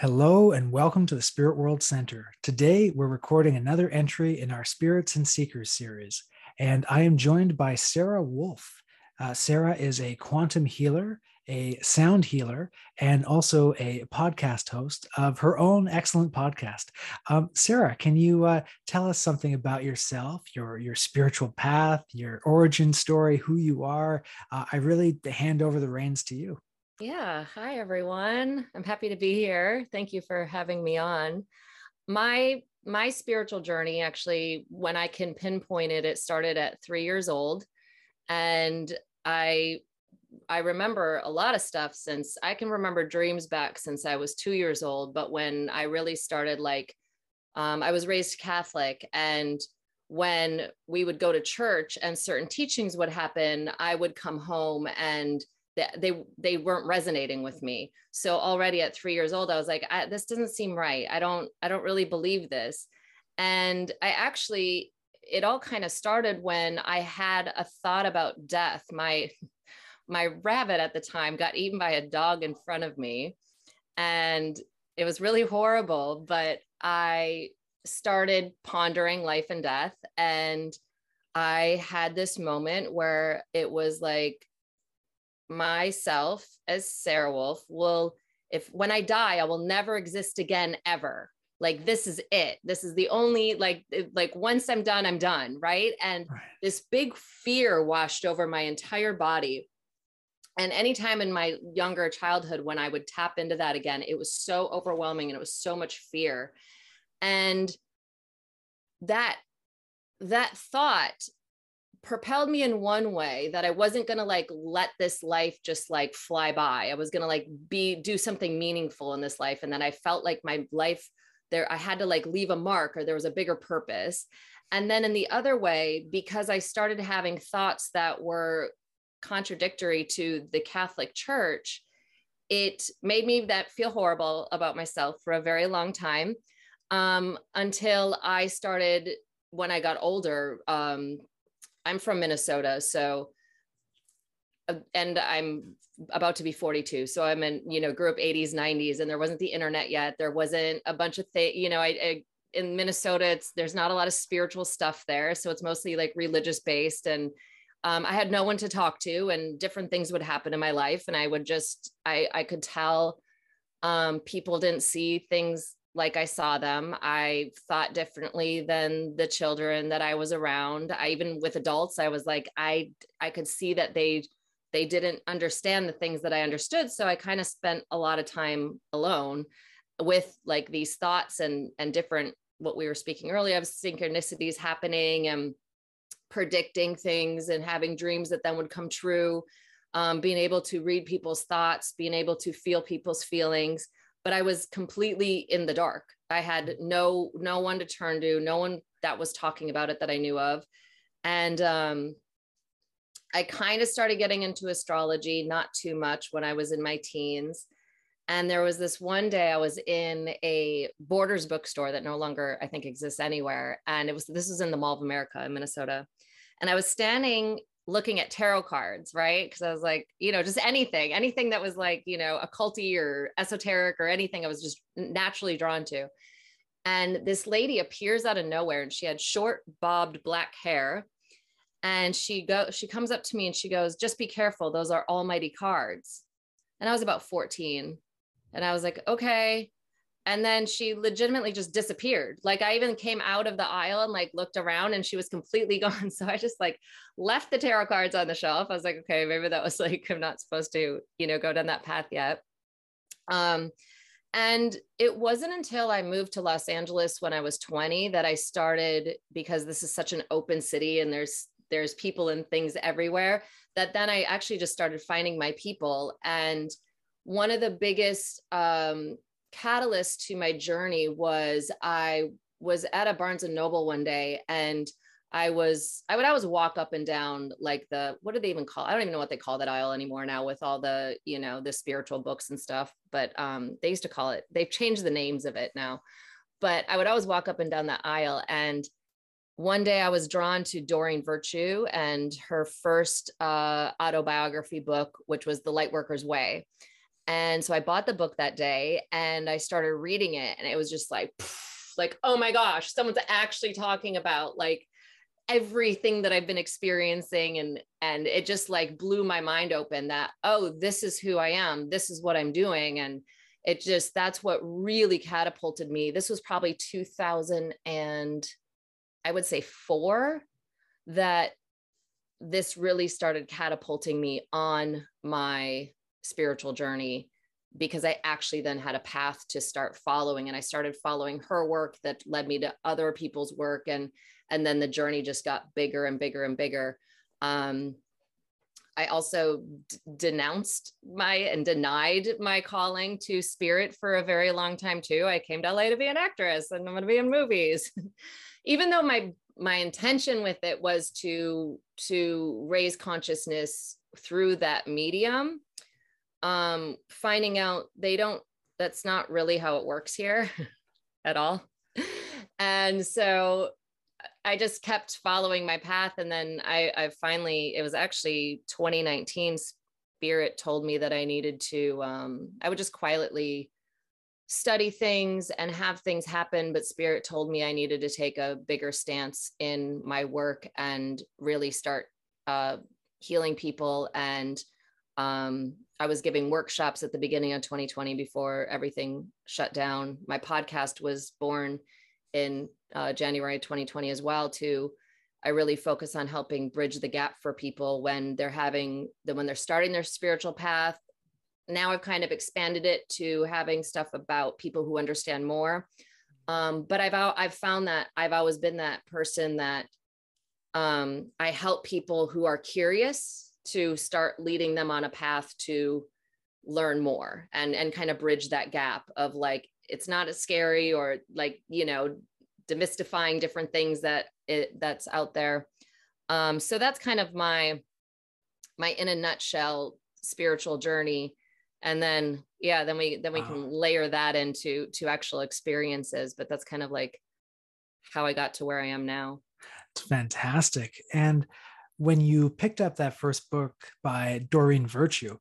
Hello and welcome to the Spirit World Center. Today we're recording another entry in our Spirits and Seekers series, and I am joined by Sara Wolf. Uh, Sara is a quantum healer, a sound healer, and also a podcast host of her own excellent podcast. Um, Sara, can you uh, tell us something about yourself, your your spiritual path, your origin story, who you are? Uh, I really hand over the reins to you. Yeah. Hi, everyone. I'm happy to be here. Thank you for having me on. My my spiritual journey actually when I can pinpoint it it started at 3 years old and I I remember a lot of stuff since I can remember dreams back since I was 2 years old but when I really started like um, I was raised Catholic and when we would go to church and certain teachings would happen I would come home and they they weren't resonating with me. So already at three years old i was like this doesn't seem right. I don't i don't really believe this. And i actually it all kind of started when i had a thought about death. My my rabbit at the time got eaten by a dog in front of me and it was really horrible but i started pondering life and death and i had this moment where it was like myself as Sara Wolf will, if when I die, I will never exist again ever. Like this is it. This is the only like like once I'm done, I'm done, right? And right. this big fear washed over my entire body. And anytime in my younger childhood when I would tap into that again, it was so overwhelming and it was so much fear. And that that thought propelled me in one way that I wasn't going to like let this life just like fly by. I was going to like be do something meaningful in this life and then I felt like my life there I had to like leave a mark or there was a bigger purpose. And then in the other way because I started having thoughts that were contradictory to the Catholic Church, it made me that feel horrible about myself for a very long time um, until I started when I got older um, I'm from Minnesota, so uh, and I'm about to be 42. So I'm in, you know, grew up 80s, 90s, and there wasn't the internet yet. There wasn't a bunch of things, you know, I, I in Minnesota, it's there's not a lot of spiritual stuff there. So it's mostly like religious based. And um, I had no one to talk to, and different things would happen in my life. And I would just, I I could tell um, people didn't see things like I saw them. I thought differently than the children that I was around. I even with adults, I was like, I I could see that they they didn't understand the things that I understood. So I kind of spent a lot of time alone with like these thoughts and and different what we were speaking earlier of synchronicities happening and predicting things and having dreams that then would come true. Um, being able to read people's thoughts, being able to feel people's feelings but I was completely in the dark. I had no no one to turn to, no one that was talking about it that I knew of. And um, I kind of started getting into astrology, not too much when I was in my teens. And there was this one day I was in a Borders bookstore that no longer, I think, exists anywhere. And it was this was in the Mall of America in Minnesota. And I was standing looking at tarot cards, right? Because I was like, you know, just anything, anything that was like, you know, occulty or esoteric or anything I was just naturally drawn to. And this lady appears out of nowhere and she had short bobbed black hair. And she go she comes up to me and she goes, just be careful, those are almighty cards. And I was about 14. And I was like, okay and then she legitimately just disappeared. Like i even came out of the aisle and like looked around and she was completely gone. So i just like left the tarot cards on the shelf. I was like okay maybe that was like i'm not supposed to you know go down that path yet. Um and it wasn't until i moved to los angeles when i was 20 that i started because this is such an open city and there's there's people and things everywhere that then i actually just started finding my people. And one of the biggest um, catalyst to my journey was I was at a Barnes and Noble one day and I was I would always walk up and down like the what do they even call I don't even know what they call that aisle anymore now with all the you know the spiritual books and stuff but um they used to call it they've changed the names of it now. But I would always walk up and down that aisle and one day I was drawn to Doreen Virtue and her first uh, autobiography book which was The Lightworker's Way And so I bought the book that day and I started reading it and it was just like like oh my gosh, someone's actually talking about like everything that I've been experiencing and and it just like blew my mind open that oh this is who I am. This is what I'm doing and it just that's what really catapulted me. This was probably 2000 and I would say 4 that this really started catapulting me on my spiritual journey because I actually then had a path to start following and I started following her work that led me to other people's work and and then the journey just got bigger and bigger and bigger um, I also d- denounced my and denied my calling to spirit for a very long time too. I came to LA to be an actress and I'm going to be in movies. Even though my my intention with it was to to raise consciousness through that medium um finding out they don't that's not really how it works here at all and so I just kept following my path. And then I, I finally, it was actually 2019, Spirit told me that I needed to, um, I would just quietly study things and have things happen. But Spirit told me I needed to take a bigger stance in my work and really start uh, healing people. And um, I was giving workshops at the beginning of 2020 before everything shut down. My podcast was born in uh, January 2020 as well to I really focus on helping bridge the gap for people when they're having the when they're starting their spiritual path. Now I've kind of expanded it to having stuff about people who understand more. Um, but I've I've found that I've always been that person that um, I help people who are curious to start leading them on a path to learn more and and kind of bridge that gap of like it's not as scary or like you know demystifying different things that it that's out there. Um so that's kind of my my in a nutshell spiritual journey. And then yeah then we then we wow. can layer that into to actual experiences but that's kind of like how i got to where i am now. It's fantastic. And when you picked up that first book by doreen virtue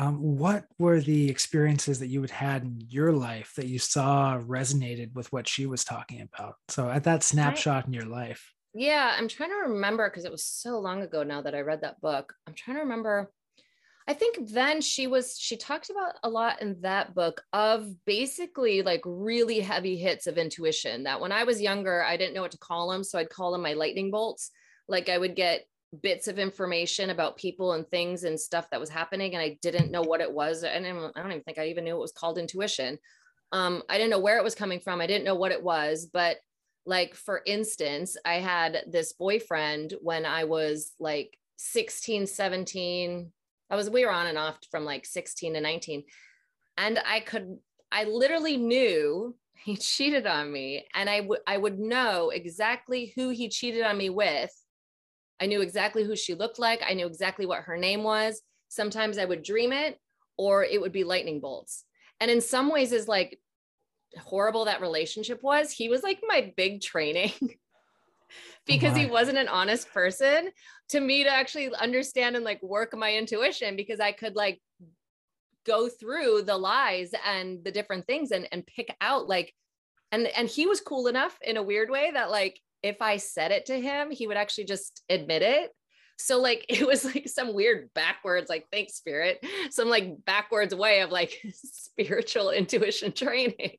um, what were the experiences that you had had in your life that you saw resonated with what she was talking about? So at that snapshot in your life. Yeah, I'm trying to remember because it was so long ago now that I read that book. I'm trying to remember. I think then she was she talked about a lot in that book of basically like really heavy hits of intuition that when I was younger I didn't know what to call them so I'd call them my lightning bolts like I would get bits of information about people and things and stuff that was happening and I didn't know what it was and I don't even think I even knew it was called intuition. Um, I didn't know where it was coming from. I didn't know what it was, but like for instance, I had this boyfriend when I was like 16, 17. I was we were on and off from like 16 to 19. And I could I literally knew he cheated on me and I would I would know exactly who he cheated on me with I knew exactly who she looked like. I knew exactly what her name was. Sometimes I would dream it or it would be lightning bolts. And in some ways, is like horrible that relationship was, he was like my big training oh because he wasn't an honest person to me to actually understand and like work my intuition because I could like go through the lies and the different things and, and pick out like and and he was cool enough in a weird way that like if I said it to him, he would actually just admit it. So like it was like some weird backwards, like thanks spirit, some like backwards way of like spiritual intuition training.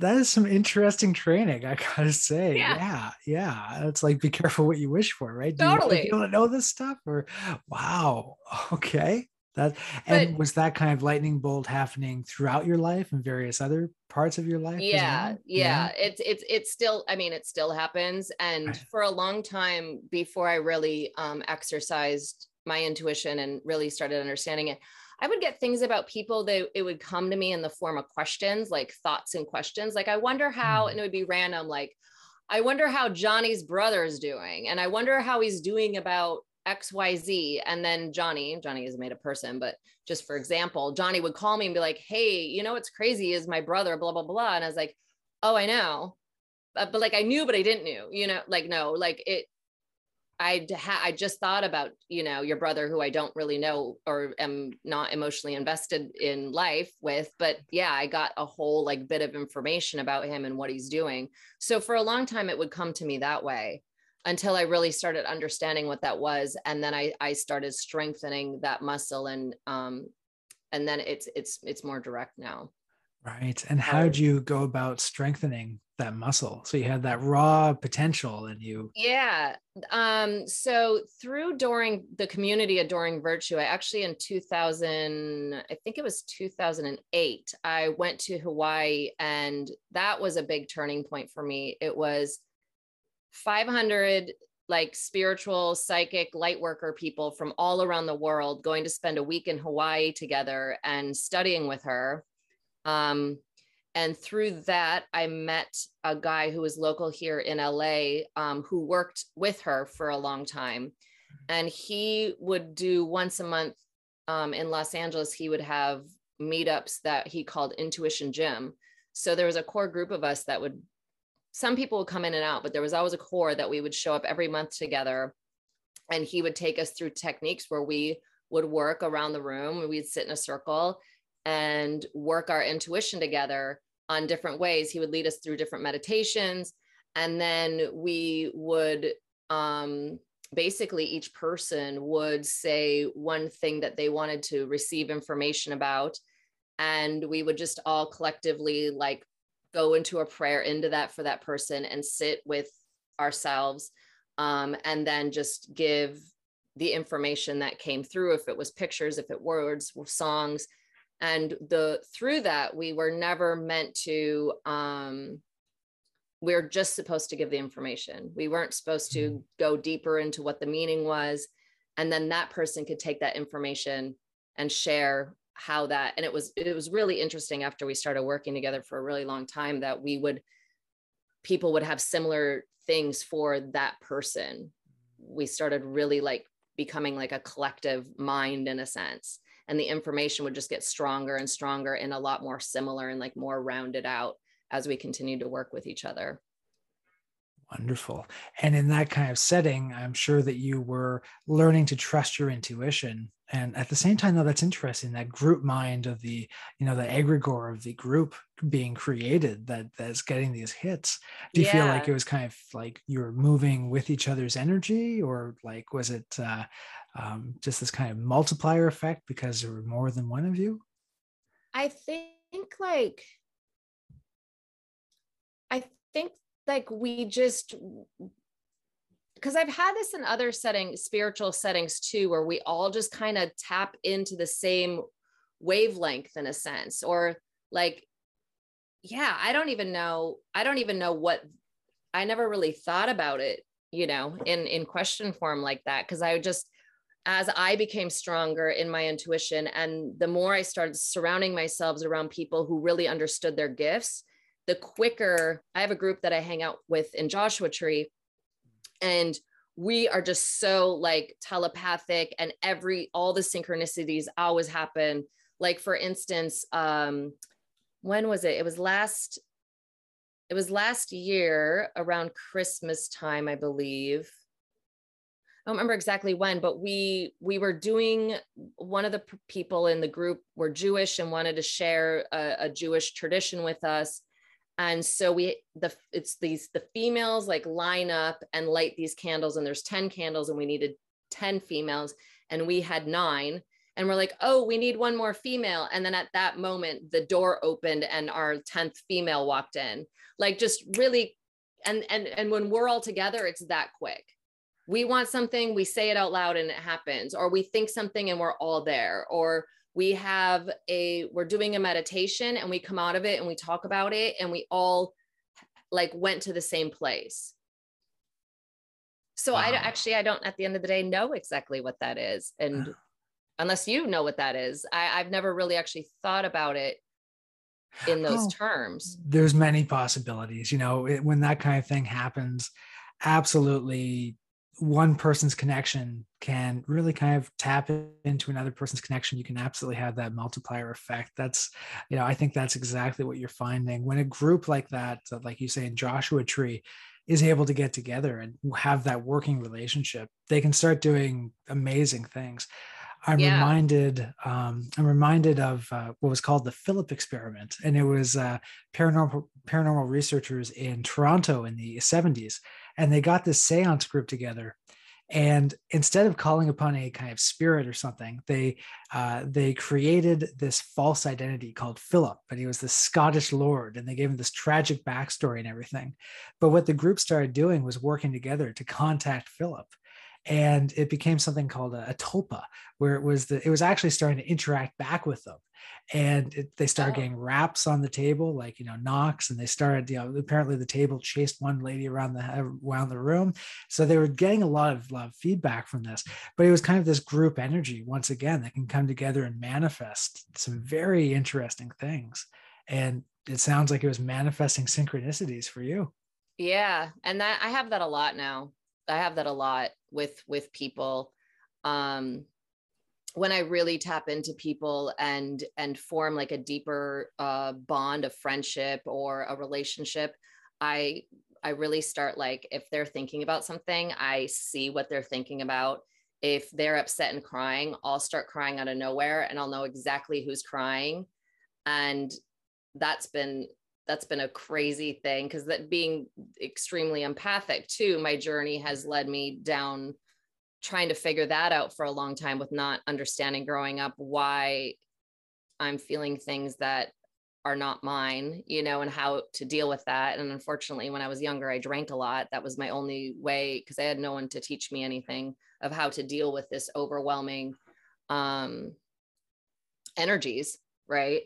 That is some interesting training, I gotta say. Yeah, yeah. yeah. It's like be careful what you wish for, right? Do totally. you, want to know this stuff? Or wow, okay. That and but, was that kind of lightning bolt happening throughout your life and various other parts of your life? Yeah, well? yeah, yeah. It's it's it's still. I mean, it still happens. And right. for a long time before I really um, exercised my intuition and really started understanding it, I would get things about people that it would come to me in the form of questions, like thoughts and questions. Like I wonder how, mm. and it would be random. Like I wonder how Johnny's brother is doing, and I wonder how he's doing about XYZ. And then Johnny, Johnny is a made a person, but just for example, Johnny would call me and be like, Hey, you know what's crazy is my brother, blah, blah, blah. And I was like, Oh, I know. But, but like I knew, but I didn't know, you know, like, no, like it, I ha- I just thought about you know your brother who I don't really know or am not emotionally invested in life with but yeah I got a whole like bit of information about him and what he's doing so for a long time it would come to me that way until I really started understanding what that was and then I I started strengthening that muscle and um and then it's it's it's more direct now. Right and how did you go about strengthening that muscle? So you had that raw potential and you yeah um so through during the community Doreen Virtue i actually in 2000 i think it was 2008 i went to hawaii and that was a big turning point for me. It was 500 like spiritual psychic light worker people from all around the world going to spend a week in hawaii together and studying with her. Um and through that i met a guy who was local here in la um, who worked with her for a long time. And he would do once a month um, in los angeles he would have meetups that he called intuition gym. So there was a core group of us that would some people would come in and out but there was always a core that we would show up every month together and he would take us through techniques where we would work around the room we'd sit in a circle and work our intuition together on different ways. He would lead us through different meditations. And then we would um, basically, each person would say one thing that they wanted to receive information about. And we would just all collectively like go into a prayer into that for that person and sit with ourselves. Um, and then just give the information that came through if it was pictures if it words songs and the through that we were never meant to um we we're just supposed to give the information we weren't supposed to mm-hmm. go deeper into what the meaning was and then that person could take that information and share how that and it was it was really interesting after we started working together for a really long time that we would people would have similar things for that person. We started really like becoming like a collective mind in a sense and the information would just get stronger and stronger and a lot more similar and like more rounded out as we continue to work with each other wonderful and in that kind of setting i'm sure that you were learning to trust your intuition and at the same time though that's interesting that group mind of the you know the egregore of the group being created that that's getting these hits do you yeah. feel like it was kind of like you were moving with each other's energy or like was it uh, um, just this kind of multiplier effect because there were more than one of you? I think like, I think like we just, because I've had this in other settings, spiritual settings too, where we all just kind of tap into the same wavelength in a sense, or like, yeah, I don't even know. I don't even know what I never really thought about it, you know, in in question form like that because I just as I became stronger in my intuition and the more I started surrounding myself around people who really understood their gifts, the quicker I have a group that I hang out with in Joshua Tree and we are just so like telepathic and every all the synchronicities always happen. Like for instance um when was it? It was last it was last year around christmas time i believe. I don't remember exactly when, but we we were doing one of the people in the group were Jewish and wanted to share a, a Jewish tradition with us. And so we the it's these the females like line up and light these candles, and there's 10 candles, and we needed 10 females, and we had nine. And we're like, oh, we need one more female. And then at that moment, the door opened and our 10th female walked in. Like just really, and and and when we're all together, it's that quick we want something, we say it out loud and it happens, or we think something and we're all there, or we have a, we're doing a meditation and we come out of it and we talk about it and we all like went to the same place. So wow. I actually, I don't at the end of the day know exactly what that is. And unless you know what that is, I, I've never really actually thought about it in those oh, terms. There's many possibilities, you know, it, when that kind of thing happens, absolutely one person's connection can really kind of tap into another person's connection you can absolutely have that multiplier effect that's you know i think that's exactly what you're finding when a group like that like you say in joshua tree is able to get together and have that working relationship, they can start doing amazing things. I'm yeah. reminded. Um, I'm reminded of uh, what was called the Philip experiment, and it was uh, paranormal paranormal researchers in Toronto in the 70s, and they got this séance group together, and instead of calling upon a kind of spirit or something they uh, they created this false identity called philip but he was the scottish lord and they gave him this tragic backstory and everything. But what the group started doing was working together to contact philip. And it became something called a, a tulpa where it was the it was actually starting to interact back with them and it, they started oh. getting raps on the table like you know knocks and they started you know apparently the table chased one lady around the around the room. So they were getting a lot of, lot of feedback from this but it was kind of this group energy once again that can come together and manifest some very interesting things. And it sounds like it was manifesting synchronicities for you. Yeah and that i have that a lot now. I have that a lot with with people. Um when I really tap into people and and form like a deeper uh, bond of friendship or a relationship, I I really start like if they're thinking about something, I see what they're thinking about. If they're upset and crying, I'll start crying out of nowhere and I'll know exactly who's crying. And that's been that's been a crazy thing because that being extremely empathic too, my journey has led me down trying to figure that out for a long time with not understanding growing up why I'm feeling things that are not mine, you know, and how to deal with that. And unfortunately, when I was younger, I drank a lot. That was my only way because I had no one to teach me anything of how to deal with this overwhelming um, energies, right?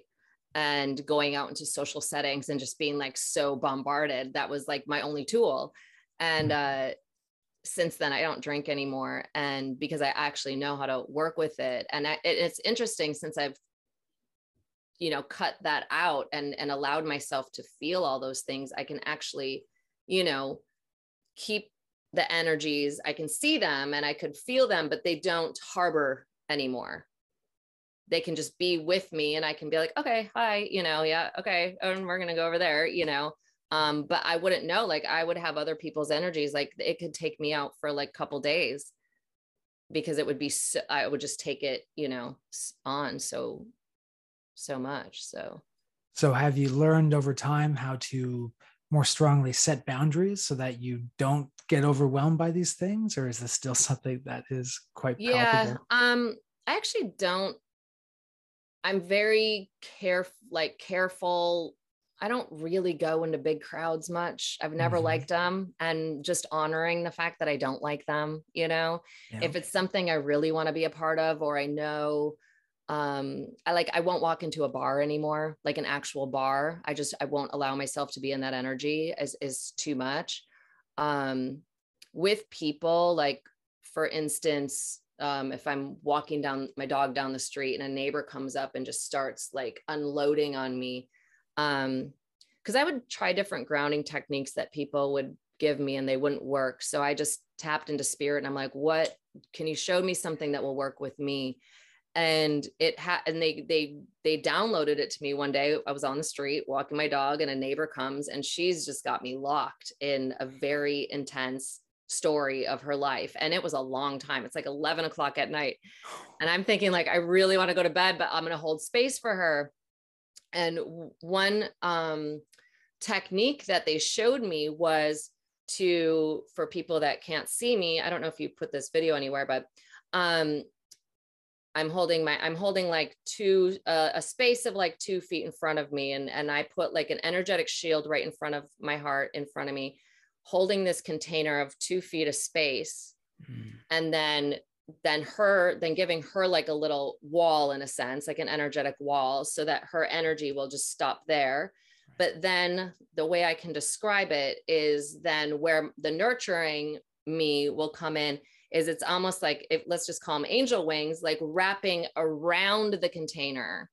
And going out into social settings and just being like so bombarded. That was like my only tool. And mm. uh, since then I don't drink anymore and because I actually know how to work with it and I, it, it's interesting since I've you know cut that out and and allowed myself to feel all those things I can actually you know keep the energies I can see them and I could feel them but they don't harbor anymore. They can just be with me and I can be like okay hi you know yeah okay and we're going to go over there you know um but i wouldn't know like i would have other people's energies like it could take me out for like a couple days because it would be so, i would just take it you know on so so much so so have you learned over time how to more strongly set boundaries so that you don't get overwhelmed by these things or is this still something that is quite yeah palpable? um i actually don't i'm very careful like careful I don't really go into big crowds much. I've never mm-hmm. liked them and just honoring the fact that I don't like them, you know. Yeah. If it's something I really want to be a part of or I know um I like I won't walk into a bar anymore, like an actual bar. I just I won't allow myself to be in that energy as is too much. Um with people like for instance um, if I'm walking down my dog down the street and a neighbor comes up and just starts like unloading on me, um because i would try different grounding techniques that people would give me and they wouldn't work. So i just tapped into spirit and i'm like what? Can you show me something that will work with me? And it had and they they they downloaded it to me one day. I was on the street walking my dog and a neighbor comes and she's just got me locked in a very intense story of her life. And it was a long time. It's like 11 o'clock at night. And i'm thinking like i really want to go to bed but i'm going to hold space for her and one um, technique that they showed me was to, for people that can't see me, I don't know if you put this video anywhere, but um, I'm holding my, I'm holding like two, uh, a space of like two feet in front of me. And, and I put like an energetic shield right in front of my heart in front of me, holding this container of two feet of space. Mm. And then then her then giving her like a little wall in a sense like an energetic wall so that her energy will just stop there. But then the way i can describe it is then where the nurturing me will come in is it's almost like if let's just call them angel wings like wrapping around the container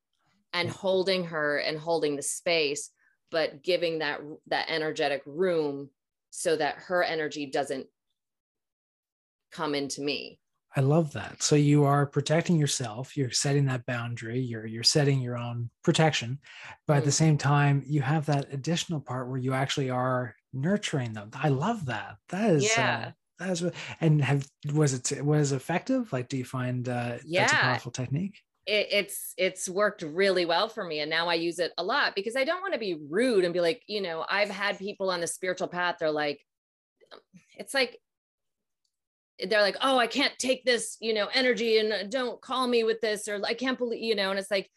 and holding her and holding the space but giving that that energetic room so that her energy doesn't come into me I love that. So you are protecting yourself, you're setting that boundary, you're you're setting your own protection, but mm-hmm. at the mm. same time you have that additional part where you actually are nurturing them. I love that. That is uh, yeah. Uh, that's and have was it was effective? Like, do you find uh, yeah. that's a powerful technique? It, it's it's worked really well for me, and now I use it a lot because I don't want to be rude and be like, you know, I've had people on the spiritual path. They're like, it's like they're like, oh, I can't take this, you know, energy and uh, don't call me with this, or I can't believe, you know, and it's like,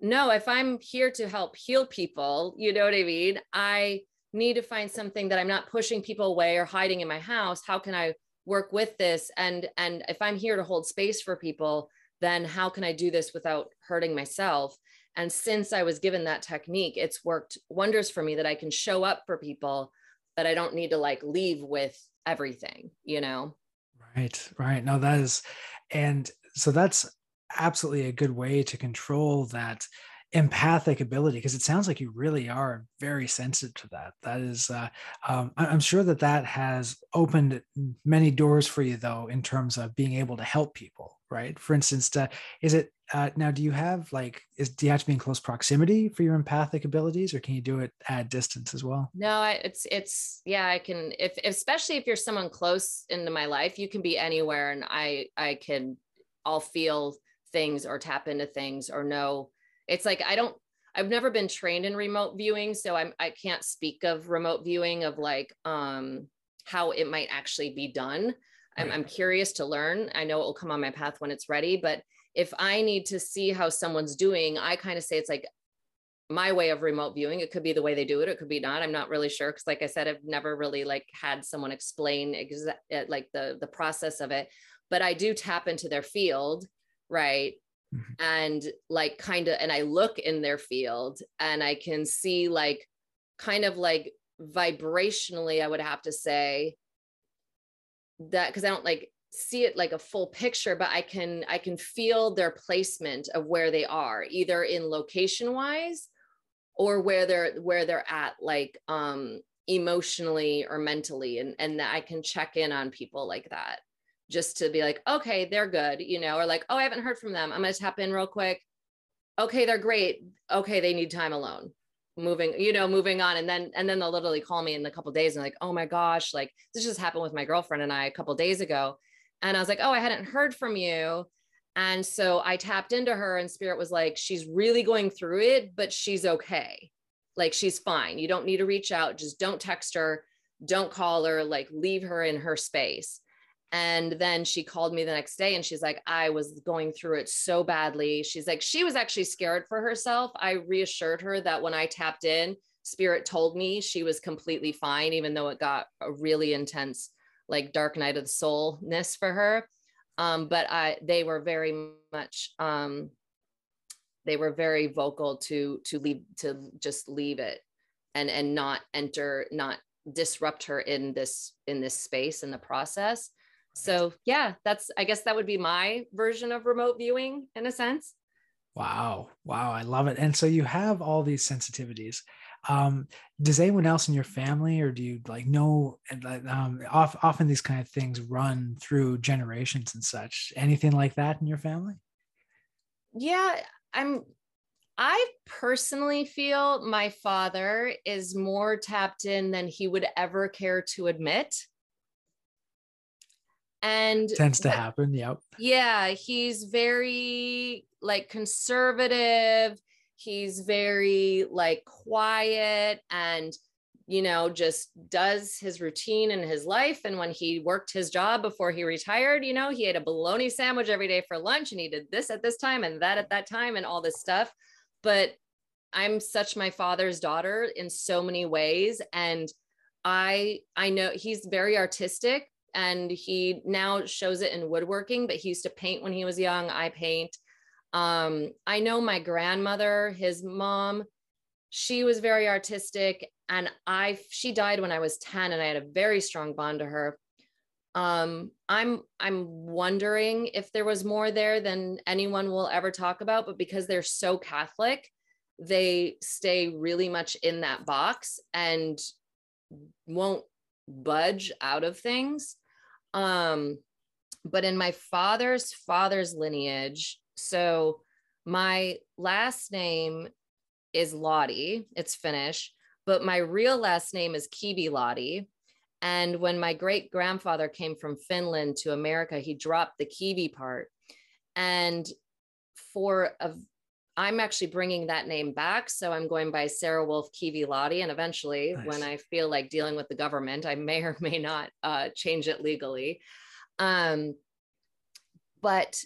no, if I'm here to help heal people, you know what I mean? I need to find something that I'm not pushing people away or hiding in my house. How can I work with this? And and if I'm here to hold space for people, then how can I do this without hurting myself? And since I was given that technique, it's worked wonders for me that I can show up for people, but I don't need to like leave with everything, you know? Right, right. No, that is, and so that's absolutely a good way to control that empathic ability because it sounds like you really are very sensitive to that. That is uh, um, i'm sure that that has opened many doors for you though in terms of being able to help people right? For instance to, is it uh, now do you have like is do you have to be in close proximity for your empathic abilities or can you do it at distance as well? No it's it's yeah i can if especially if you're someone close into my life you can be anywhere and i i can i'll feel things or tap into things or know it's like I don't I've never been trained in remote viewing so I'm I can't speak of remote viewing of like um how it might actually be done. I'm, I'm curious to learn. I know it will come on my path when it's ready, but if I need to see how someone's doing, I kind of say it's like my way of remote viewing. It could be the way they do it. It could be not. I'm not really sure. Cause like I said, I've never really like had someone explain exa- uh, like the, the process of it, but I do tap into their field. Right mm-hmm. and like kind of and i look in their field and i can see like kind of like vibrationally i would have to say that because i don't like see it like a full picture but i can i can feel their placement of where they are either in location wise or where they're where they're at like um emotionally or mentally and and that i can check in on people like that just to be like, okay, they're good, you know, or like, oh, I haven't heard from them. I'm going to tap in real quick. Okay, they're great. Okay, they need time alone. Moving, you know, moving on. And then, and then they'll literally call me in a couple days and like, oh my gosh, like this just happened with my girlfriend and I a couple days ago. And I was like, oh, I hadn't heard from you. And so I tapped into her and spirit was like, she's really going through it, but she's okay. Like she's fine. You don't need to reach out. Just don't text her. Don't call her. Like leave her in her space and then she called me the next day and she's like, I was going through it so badly. She's like, she was actually scared for herself. I reassured her that when I tapped in, spirit told me she was completely fine, even though it got a really intense, like dark night of the soulness for her. Um, but I, they were very much, um, they were very vocal to, to leave, to just leave it and, and not enter, not disrupt her in this, in this space in the process so yeah that's i guess that would be my version of remote viewing in a sense. Wow. Wow. I love it. And so you have all these sensitivities. Um, does anyone else in your family or do you like know um, often these kind of things run through generations and such. Anything like that in your family? Yeah i'm i personally feel my father is more tapped in than he would ever care to admit and tends to happen yep. Yeah he's very like conservative. He's very like quiet and you know just does his routine in his life. And when he worked his job before he retired you know he ate a bologna sandwich every day for lunch and he did this at this time and that at that time and all this stuff. But i'm such my father's daughter in so many ways. And i i know he's very artistic and he now shows it in woodworking, but he used to paint when he was young. I paint. Um, I know my grandmother, his mom, she was very artistic and I she died when I was 10 and I had a very strong bond to her. Um, I'm I'm wondering if there was more there than anyone will ever talk about, but because they're so Catholic, they stay really much in that box and won't budge out of things. Um, but in my father's father's lineage, so my last name is Lahti, it's Finnish, but my real last name is Kivilahti. And when my great grandfather came from Finland to America, he dropped the Kivi part. And for a, I'm actually bringing that name back. So I'm going by Sara Wolf Kivilahti. And eventually, nice. when I feel like dealing with the government, I may or may not uh, change it legally. Um, but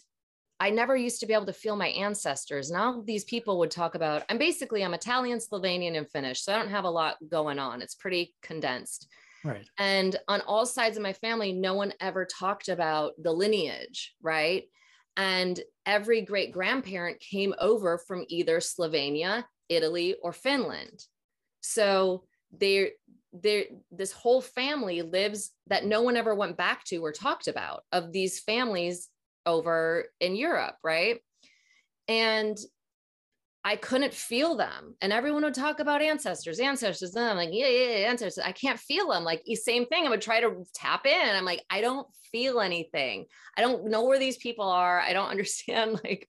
I never used to be able to feel my ancestors. Now these people would talk about, I'm basically, I'm Italian, Slovenian, and Finnish. So I don't have a lot going on. It's pretty condensed. Right. And on all sides of my family, no one ever talked about the lineage, right? And every great grandparent came over from either Slovenia, Italy, or Finland. So they there this whole family lives that no one ever went back to or talked about of these families over in Europe, right? And I couldn't feel them. And everyone would talk about ancestors, ancestors. And I'm like, yeah, yeah, yeah, ancestors. I can't feel them. Like, same thing. I would try to tap in. I'm like, I don't feel anything. I don't know where these people are. I don't understand. Like,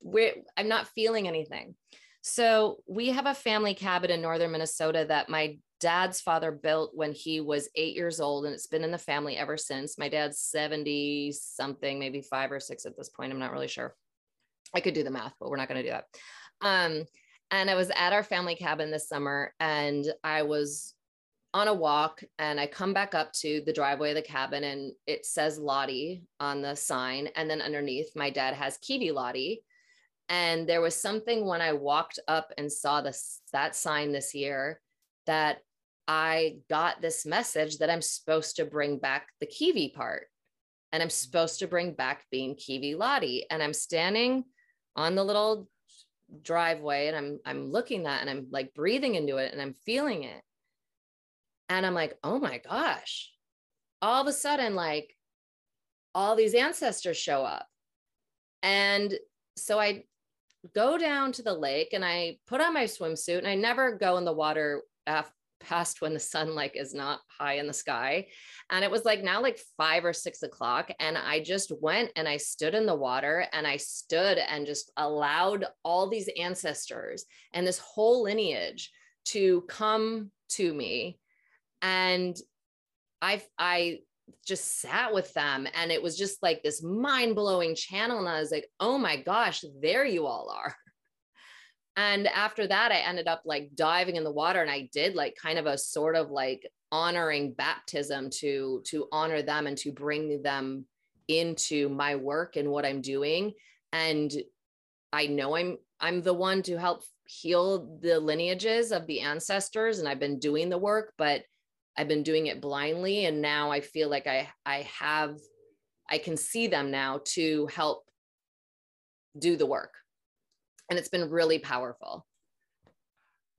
where I'm not feeling anything. So we have a family cabin in northern Minnesota that my dad's father built when he was eight years old, and it's been in the family ever since. My dad's 70 something, maybe five or six at this point. I'm not really sure. I could do the math, but we're not going to do that. Um, and I was at our family cabin this summer and I was on a walk and I come back up to the driveway of the cabin and it says Lahti on the sign. And then underneath, my dad has Kivilahti. And there was something when I walked up and saw this that sign this year that I got this message that I'm supposed to bring back the Kivi part. And I'm supposed to bring back being Kivilahti. And I'm standing on the little driveway and I'm I'm looking that and I'm like breathing into it and I'm feeling it. And I'm like, "Oh my gosh." All of a sudden like all these ancestors show up. And so I go down to the lake and I put on my swimsuit and I never go in the water af- past when the sun like is not high in the sky and it was like now like five or six o'clock and i just went and i stood in the water and i stood and just allowed all these ancestors and this whole lineage to come to me and i i just sat with them and it was just like this mind-blowing channel and i was like oh my gosh there you all are and after that i ended up like diving in the water and i did like kind of a sort of like honoring baptism to to honor them and to bring them into my work and what i'm doing. And i know i'm i'm the one to help heal the lineages of the ancestors and i've been doing the work but i've been doing it blindly and now i feel like i i have i can see them now to help do the work and it's been really powerful.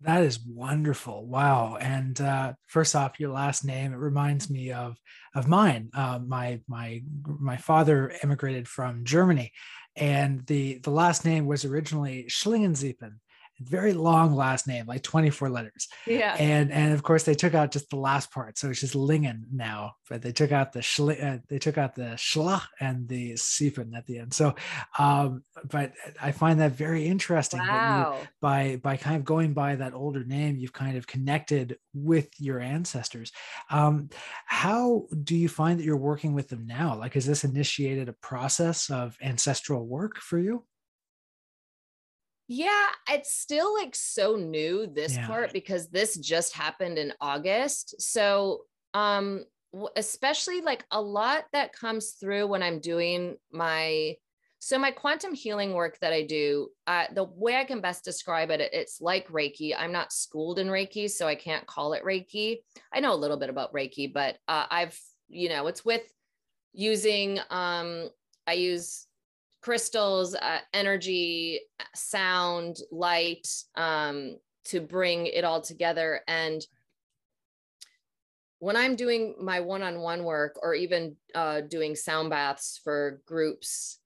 That is wonderful. Wow. And uh, first off, your last name, it reminds me of of mine. Uh, my my my father immigrated from Germany, and the the last name was originally Schlingensiepen very long last name, like 24 letters. Yeah. And and of course they took out just the last part, so it's just Lingen now. But they took out the schl- uh, they took out the schla and the siepen at the end. So, um, but I find that very interesting. Wow. You, by by kind of going by that older name, you've kind of connected with your ancestors. Um, how do you find that you're working with them now? Like, has this initiated a process of ancestral work for you? Yeah, it's still like so new this yeah. part because this just happened in August. So, um especially like a lot that comes through when I'm doing my so my quantum healing work that I do, uh, the way I can best describe it, it's like Reiki. I'm not schooled in Reiki, so I can't call it Reiki. I know a little bit about Reiki, but uh, I've, you know, it's with using, um, I use crystals, uh, energy, sound, light um, to bring it all together. And when I'm doing my one on one work or even uh, doing sound baths for groups,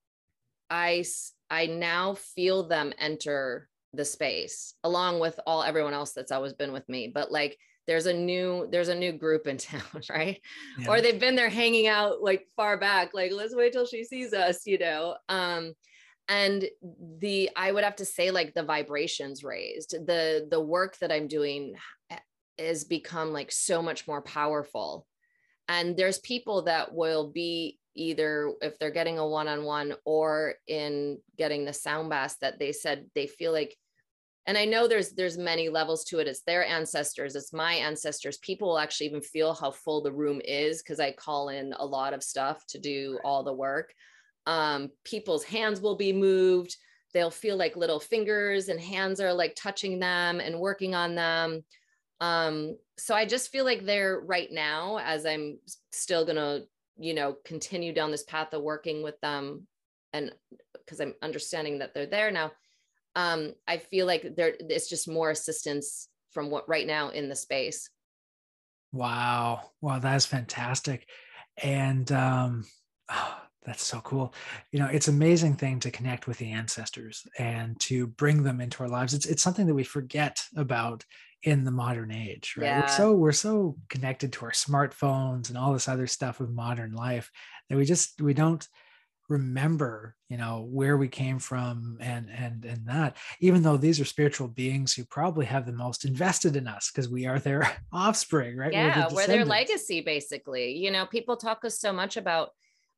I, I now feel them enter the space along with all everyone else that's always been with me. But like there's a new there's a new group in town right? Yeah. or they've been there hanging out like far back like let's wait till she sees us you know? Um and the i would have to say like the vibrations raised the the work that i'm doing is become like so much more powerful. And there's people that will be either if they're getting a one-on-one or in getting the sound bath that they said they feel like and i know there's there's many levels to it. It's their ancestors it's my ancestors. People will actually even feel how full the room is because i call in a lot of stuff to do all the work. Um, people's hands will be moved. They'll feel like little fingers and hands are like touching them and working on them. Um, so i just feel like they're right now as i'm still gonna you know continue down this path of working with them and because i'm understanding that they're there now um, I feel like there it's just more assistance from what right now in the space. Wow. Wow, that's fantastic. And um oh, that's so cool. You know, it's amazing thing to connect with the ancestors and to bring them into our lives. It's it's something that we forget about in the modern age, right? Yeah. We're so we're so connected to our smartphones and all this other stuff of modern life that we just we don't remember you know where we came from and and and that even though these are spiritual beings who probably have the most invested in us because we are their offspring right? Yeah we're, the we're their legacy basically. You know people talk us so much about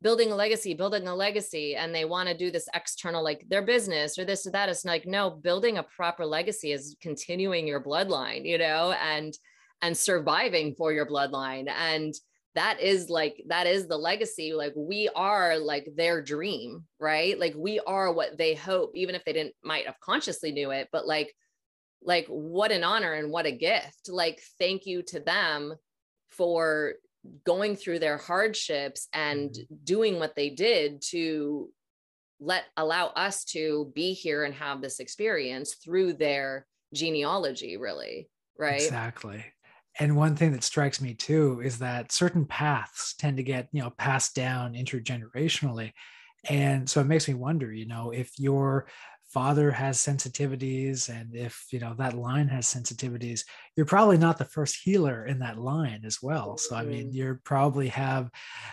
building a legacy building a legacy and they want to do this external like their business or this or that. It's like no building a proper legacy is continuing your bloodline you know and and surviving for your bloodline. And that is like that is the legacy like we are like their dream right? Like we are what they hope even if they didn't might have consciously knew it but like like what an honor and what a gift. Like thank you to them for going through their hardships and mm-hmm. doing what they did to let allow us to be here and have this experience through their genealogy really right? Exactly and one thing that strikes me too is that certain paths tend to get you know passed down intergenerationally. And so it makes me wonder you know if your father has sensitivities and if you know that line has sensitivities you're probably not the first healer in that line as well. So i mean mm-hmm. you probably have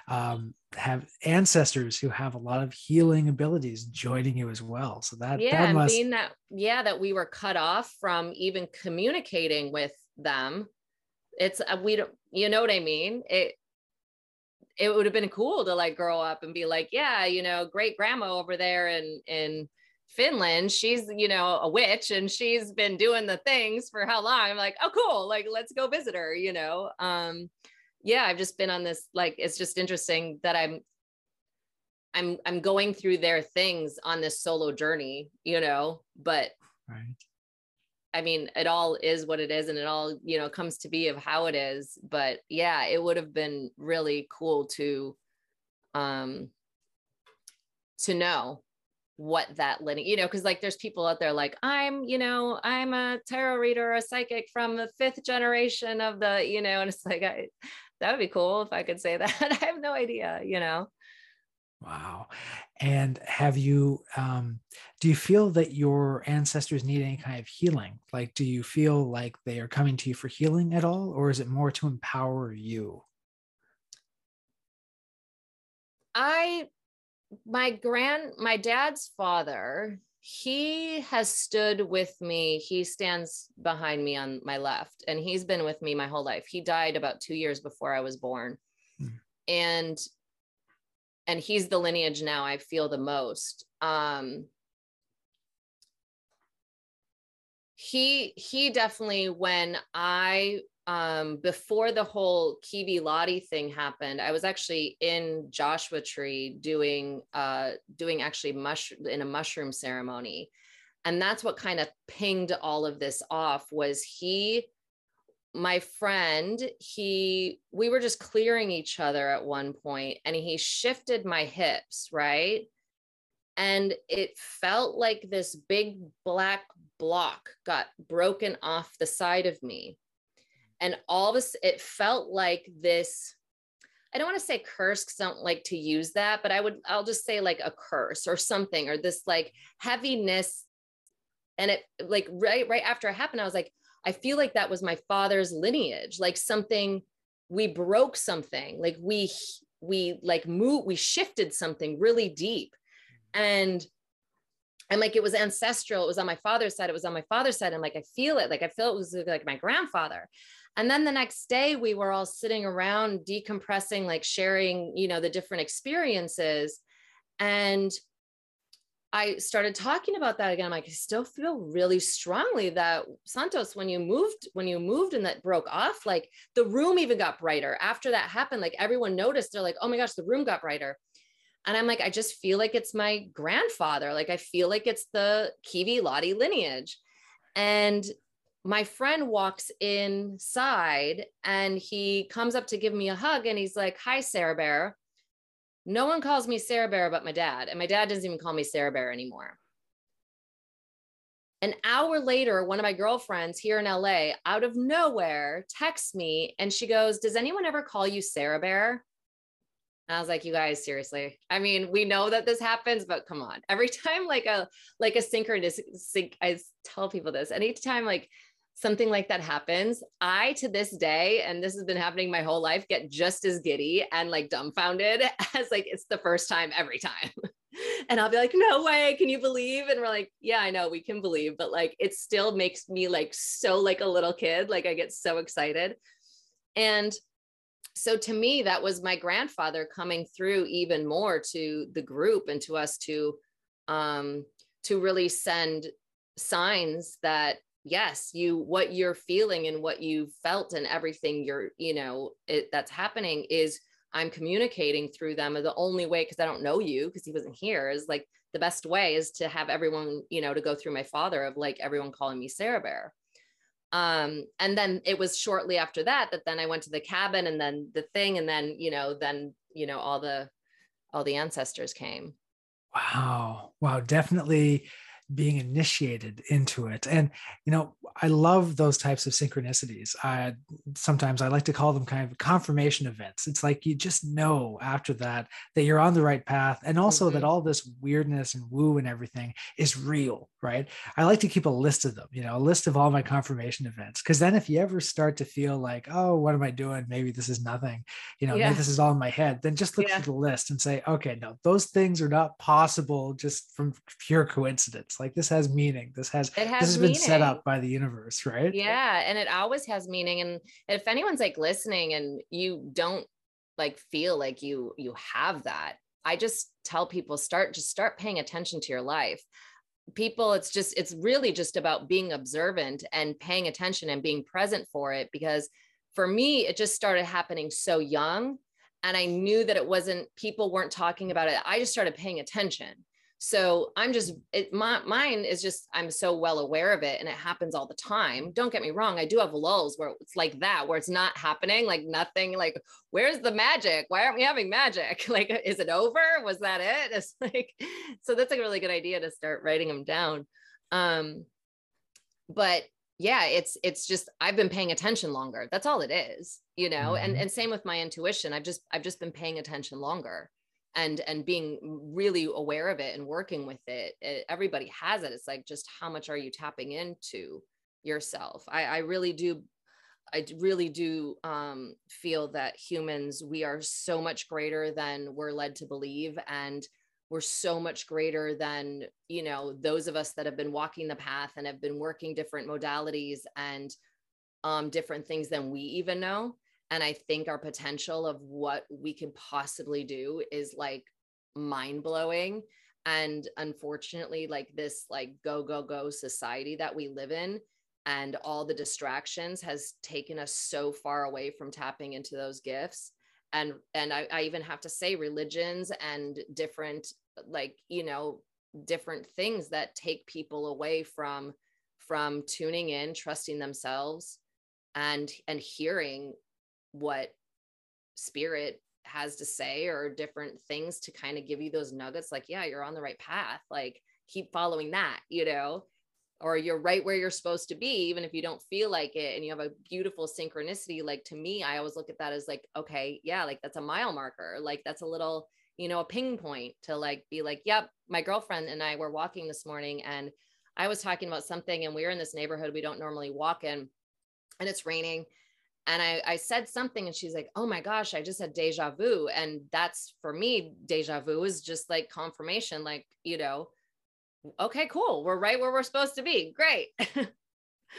um, have ancestors who have a lot of healing abilities joining you as well. So that yeah that must... and being that yeah that we were cut off from even communicating with them it's uh, we don't you know what i mean? It it would have been cool to like grow up and be like yeah you know great grandma over there in in finland. She's you know a witch and she's been doing the things for how long? I'm like oh cool. Like let's go visit her you know? Um yeah i've just been on this like it's just interesting that i'm i'm i'm going through their things on this solo journey you know? But right I mean, it all is what it is and it all, you know, comes to be of how it is. But yeah, it would have been really cool to um to know what that lineage, you know, because like there's people out there like, I'm, you know, I'm a tarot reader, a psychic from the fifth generation of the, you know, and it's like I, that would be cool if I could say that. I have no idea, you know. Wow. And have you, um, do you feel that your ancestors need any kind of healing? Like, do you feel like they are coming to you for healing at all, or is it more to empower you? I, my grand, my dad's father, he has stood with me. He stands behind me on my left, and he's been with me my whole life. He died about two years before I was born. Hmm. And and he's the lineage now I feel the most. Um, he he definitely when I um, before the whole Kivilahti thing happened, I was actually in Joshua Tree doing uh, doing actually mush in a mushroom ceremony, and that's what kind of pinged all of this off. Was he my friend, he, we were just clearing each other at one point and he shifted my hips, right? And it felt like this big black block got broken off the side of me. And all this, it felt like this. I don't want to say curse because I don't like to use that, but I would, I'll just say like a curse or something, or this like heaviness. And it like right, right after it happened, I was like, I feel like that was my father's lineage, like something we broke something, like we we like moved, we shifted something really deep. And and like it was ancestral, it was on my father's side, it was on my father's side. I'm like, I feel it, like I feel it was like my grandfather. And then the next day we were all sitting around decompressing, like sharing, you know, the different experiences. And I started talking about that again. I'm like, I still feel really strongly that Santos, when you moved, when you moved and that broke off, like the room even got brighter. After that happened, like everyone noticed, they're like, oh my gosh, the room got brighter. And I'm like, I just feel like it's my grandfather. Like I feel like it's the Kivilahti lineage. And my friend walks inside and he comes up to give me a hug and he's like, Hi, Sarah Bear. No one calls me Sarah Bear but my dad. And my dad doesn't even call me Sarah Bear anymore. An hour later, one of my girlfriends here in LA, out of nowhere, texts me and she goes, Does anyone ever call you Sarah Bear? And I was like, you guys, seriously. I mean, we know that this happens, but come on. Every time like a like a synchronicity, I tell people this, anytime like something like that happens, I to this day, and this has been happening my whole life, get just as giddy and like dumbfounded as like it's the first time every time. and I'll be like, no way, can you believe? And we're like, yeah, I know we can believe, but like it still makes me like so like a little kid. Like I get so excited. And so to me that was my grandfather coming through even more to the group and to us to um to really send signs that yes you what you're feeling and what you felt and everything you're you know it, that's happening is i'm communicating through them the only way because i don't know you because he wasn't here is like the best way is to have everyone you know to go through my father of like everyone calling me sarah bear. Um and then it was shortly after that that then i went to the cabin and then the thing and then you know then you know all the all the ancestors came. Wow. Wow. Definitely being initiated into it. And you know i love those types of synchronicities. I sometimes i like to call them kind of confirmation events. It's like you just know after that that you're on the right path and also mm-hmm. that all this weirdness and woo and everything is real right? I like to keep a list of them you know a list of all my confirmation events. Because then if you ever start to feel like oh what am i doing? Maybe this is nothing you know yeah. maybe this is all in my head then just look yeah. through the list and say okay no those things are not possible just from pure coincidence like this has meaning. This has, it has this has meaning. been set up by the universe right? Yeah and it always has meaning and if anyone's like listening and you don't like feel like you you have that i just tell people start just start paying attention to your life. People it's just it's really just about being observant and paying attention and being present for it because for me it just started happening so young and i knew that it wasn't people weren't talking about it. I just started paying attention so I'm just it, my, mine is just I'm so well aware of it and it happens all the time. Don't get me wrong, I do have lulls where it's like that where it's not happening, like nothing like where's the magic? Why aren't we having magic? Like is it over? Was that it? It's like so that's a really good idea to start writing them down. Um but yeah, it's it's just I've been paying attention longer. That's all it is, you know. Mm-hmm. And and same with my intuition. I've just I've just been paying attention longer and and being really aware of it and working with it, it, everybody has it. It's like just how much are you tapping into yourself? I i really do i really do um, feel that humans we are so much greater than we're led to believe and we're so much greater than you know those of us that have been walking the path and have been working different modalities and um, different things than we even know and i think our potential of what we can possibly do is like mind blowing and unfortunately like this like go go go society that we live in and all the distractions has taken us so far away from tapping into those gifts. And and I, I even have to say religions and different like you know different things that take people away from from tuning in trusting themselves and and hearing what spirit has to say or different things to kind of give you those nuggets like yeah you're on the right path like keep following that you know or you're right where you're supposed to be even if you don't feel like it and you have a beautiful synchronicity. Like to me i always look at that as like okay yeah like that's a mile marker like that's a little you know a ping point to like be like yep my girlfriend and i were walking this morning and i was talking about something and we are in this neighborhood we don't normally walk in and it's raining and I, I said something and she's like oh my gosh i just had deja vu and that's for me deja vu is just like confirmation like you know okay cool we're right where we're supposed to be great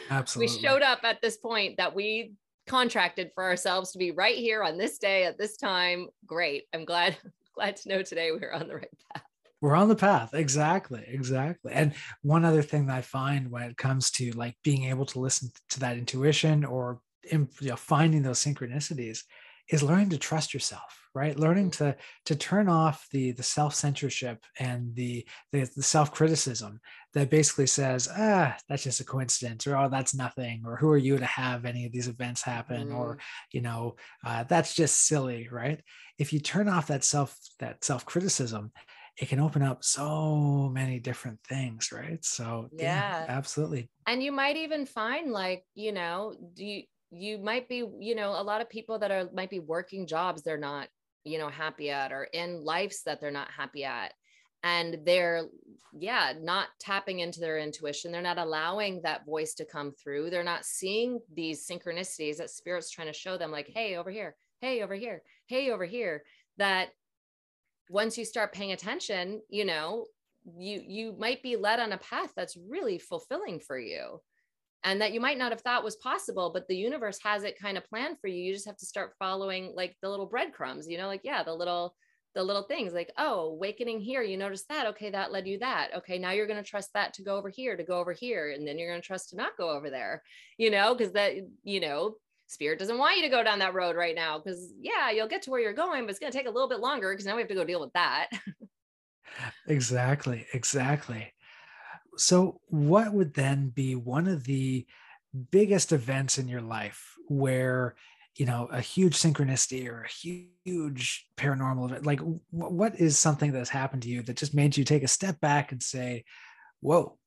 absolutely we showed up at this point that we contracted for ourselves to be right here on this day at this time. Great. I'm glad glad to know today we're on the right path. We're on the path. Exactly. Exactly. And one other thing that I find when it comes to like being able to listen to that intuition or you know, finding those synchronicities is learning to trust yourself right? Learning mm. to to turn off the the self-censorship and the the, the self-criticism that basically says ah that's just a coincidence or oh that's nothing or who are you to have any of these events happen? mm. or you know uh, that's just silly right? If you turn off that self that self-criticism it can open up so many different things right? So yeah, yeah. absolutely. And you might even find like you know do you you might be you know a lot of people that are might be working jobs they're not you know happy at or in lives that they're not happy at. And they're yeah not tapping into their intuition. They're not allowing that voice to come through. They're not seeing these synchronicities that spirit's trying to show them like hey over here. Hey over here. Hey over here. That once you start paying attention you know you you might be led on a path that's really fulfilling for you and that you might not have thought was possible but the universe has it kind of planned for you. You just have to start following like the little breadcrumbs you know like yeah the little the little things like oh awakening here you notice that? Okay that led you that. Okay now you're going to trust that to go over here to go over here and then you're going to trust to not go over there you know because that you know spirit doesn't want you to go down that road right now because yeah you'll get to where you're going but it's going to take a little bit longer because now we have to go deal with that. Exactly exactly so, what would then be one of the biggest events in your life where you know a huge synchronicity or a huge paranormal event like what is something that's happened to you that just made you take a step back and say whoa.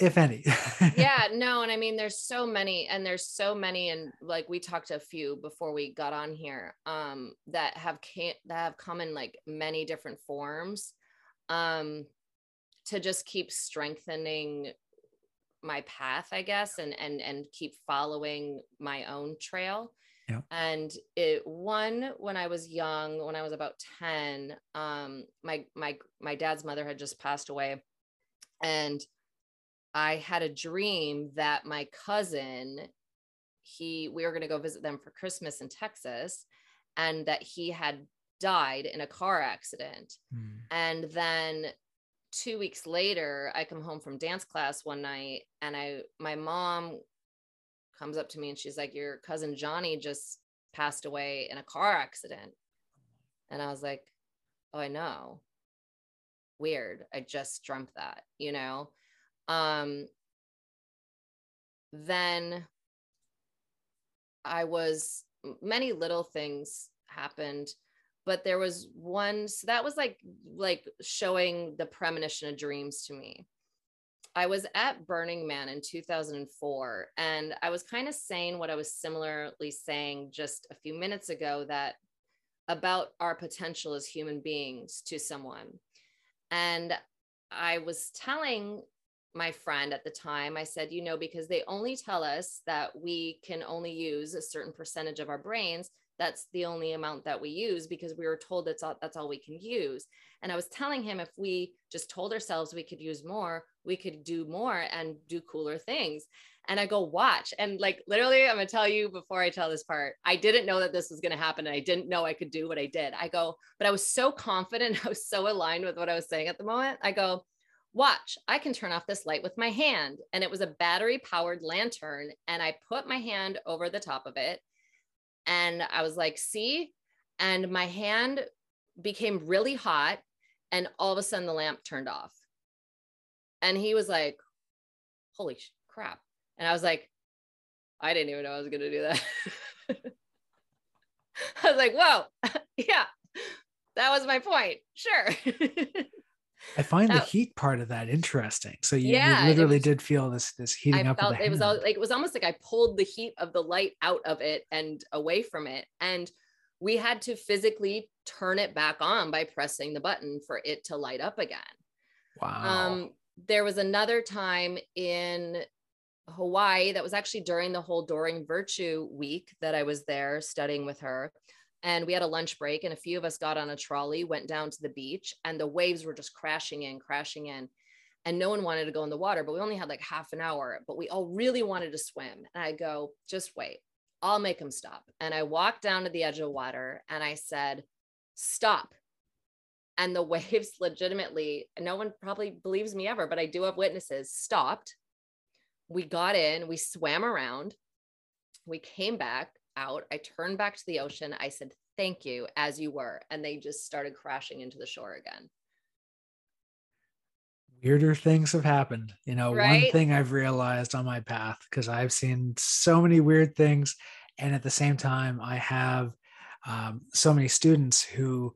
If any. Yeah no and i mean there's so many and there's so many and like we talked a few before we got on here um that have came that have come in like many different forms um to just keep strengthening my path i guess and and and keep following my own trail yeah. and it one when i was young when i was about 10 um my my my dad's mother had just passed away and i had a dream that my cousin he we were going to go visit them for christmas in texas and that he had died in a car accident mm. and then two weeks later, I come home from dance class one night and I, my mom comes up to me and she's like, Your cousin Johnny just passed away in a car accident. And I was like, Oh, I know. Weird. I just dreamt that, you know? Um, then I was, many little things happened but there was one so that was like like showing the premonition of dreams to me. I was at burning man in 2004 and i was kind of saying what i was similarly saying just a few minutes ago that about our potential as human beings to someone. And i was telling my friend at the time i said you know because they only tell us that we can only use a certain percentage of our brains that's the only amount that we use because we were told that's all, that's all we can use. And I was telling him if we just told ourselves we could use more, we could do more and do cooler things. And I go, watch. And like literally, I'm gonna tell you before I tell this part, I didn't know that this was gonna happen. And I didn't know I could do what I did. I go, but I was so confident, I was so aligned with what I was saying at the moment. I go, watch, I can turn off this light with my hand. And it was a battery powered lantern. And I put my hand over the top of it and I was like, see? And my hand became really hot. And all of a sudden, the lamp turned off. And he was like, holy crap. And I was like, I didn't even know I was going to do that. I was like, whoa, yeah, that was my point. Sure. I find the heat part of that interesting. So you, yeah, you literally was, did feel this this heating I up. Felt, it was all, like it was almost like I pulled the heat of the light out of it and away from it, and we had to physically turn it back on by pressing the button for it to light up again. Wow. Um, there was another time in Hawaii that was actually during the whole Doreen Virtue week that I was there studying with her and we had a lunch break and a few of us got on a trolley went down to the beach and the waves were just crashing in crashing in and no one wanted to go in the water, but we only had like half an hour, but we all really wanted to swim. And I go, just wait, I'll make them stop. And I walked down to the edge of the water and I said, stop. And the waves legitimately, no one probably believes me ever, but I do have witnesses, stopped. We got in, we swam around, we came back out. I turned back to the ocean. I said, thank you, as you were. And they just started crashing into the shore again weirder things have happened. You know, right? one thing I've realized on my path, because I've seen so many weird things. And at the same time, I have um, so many students who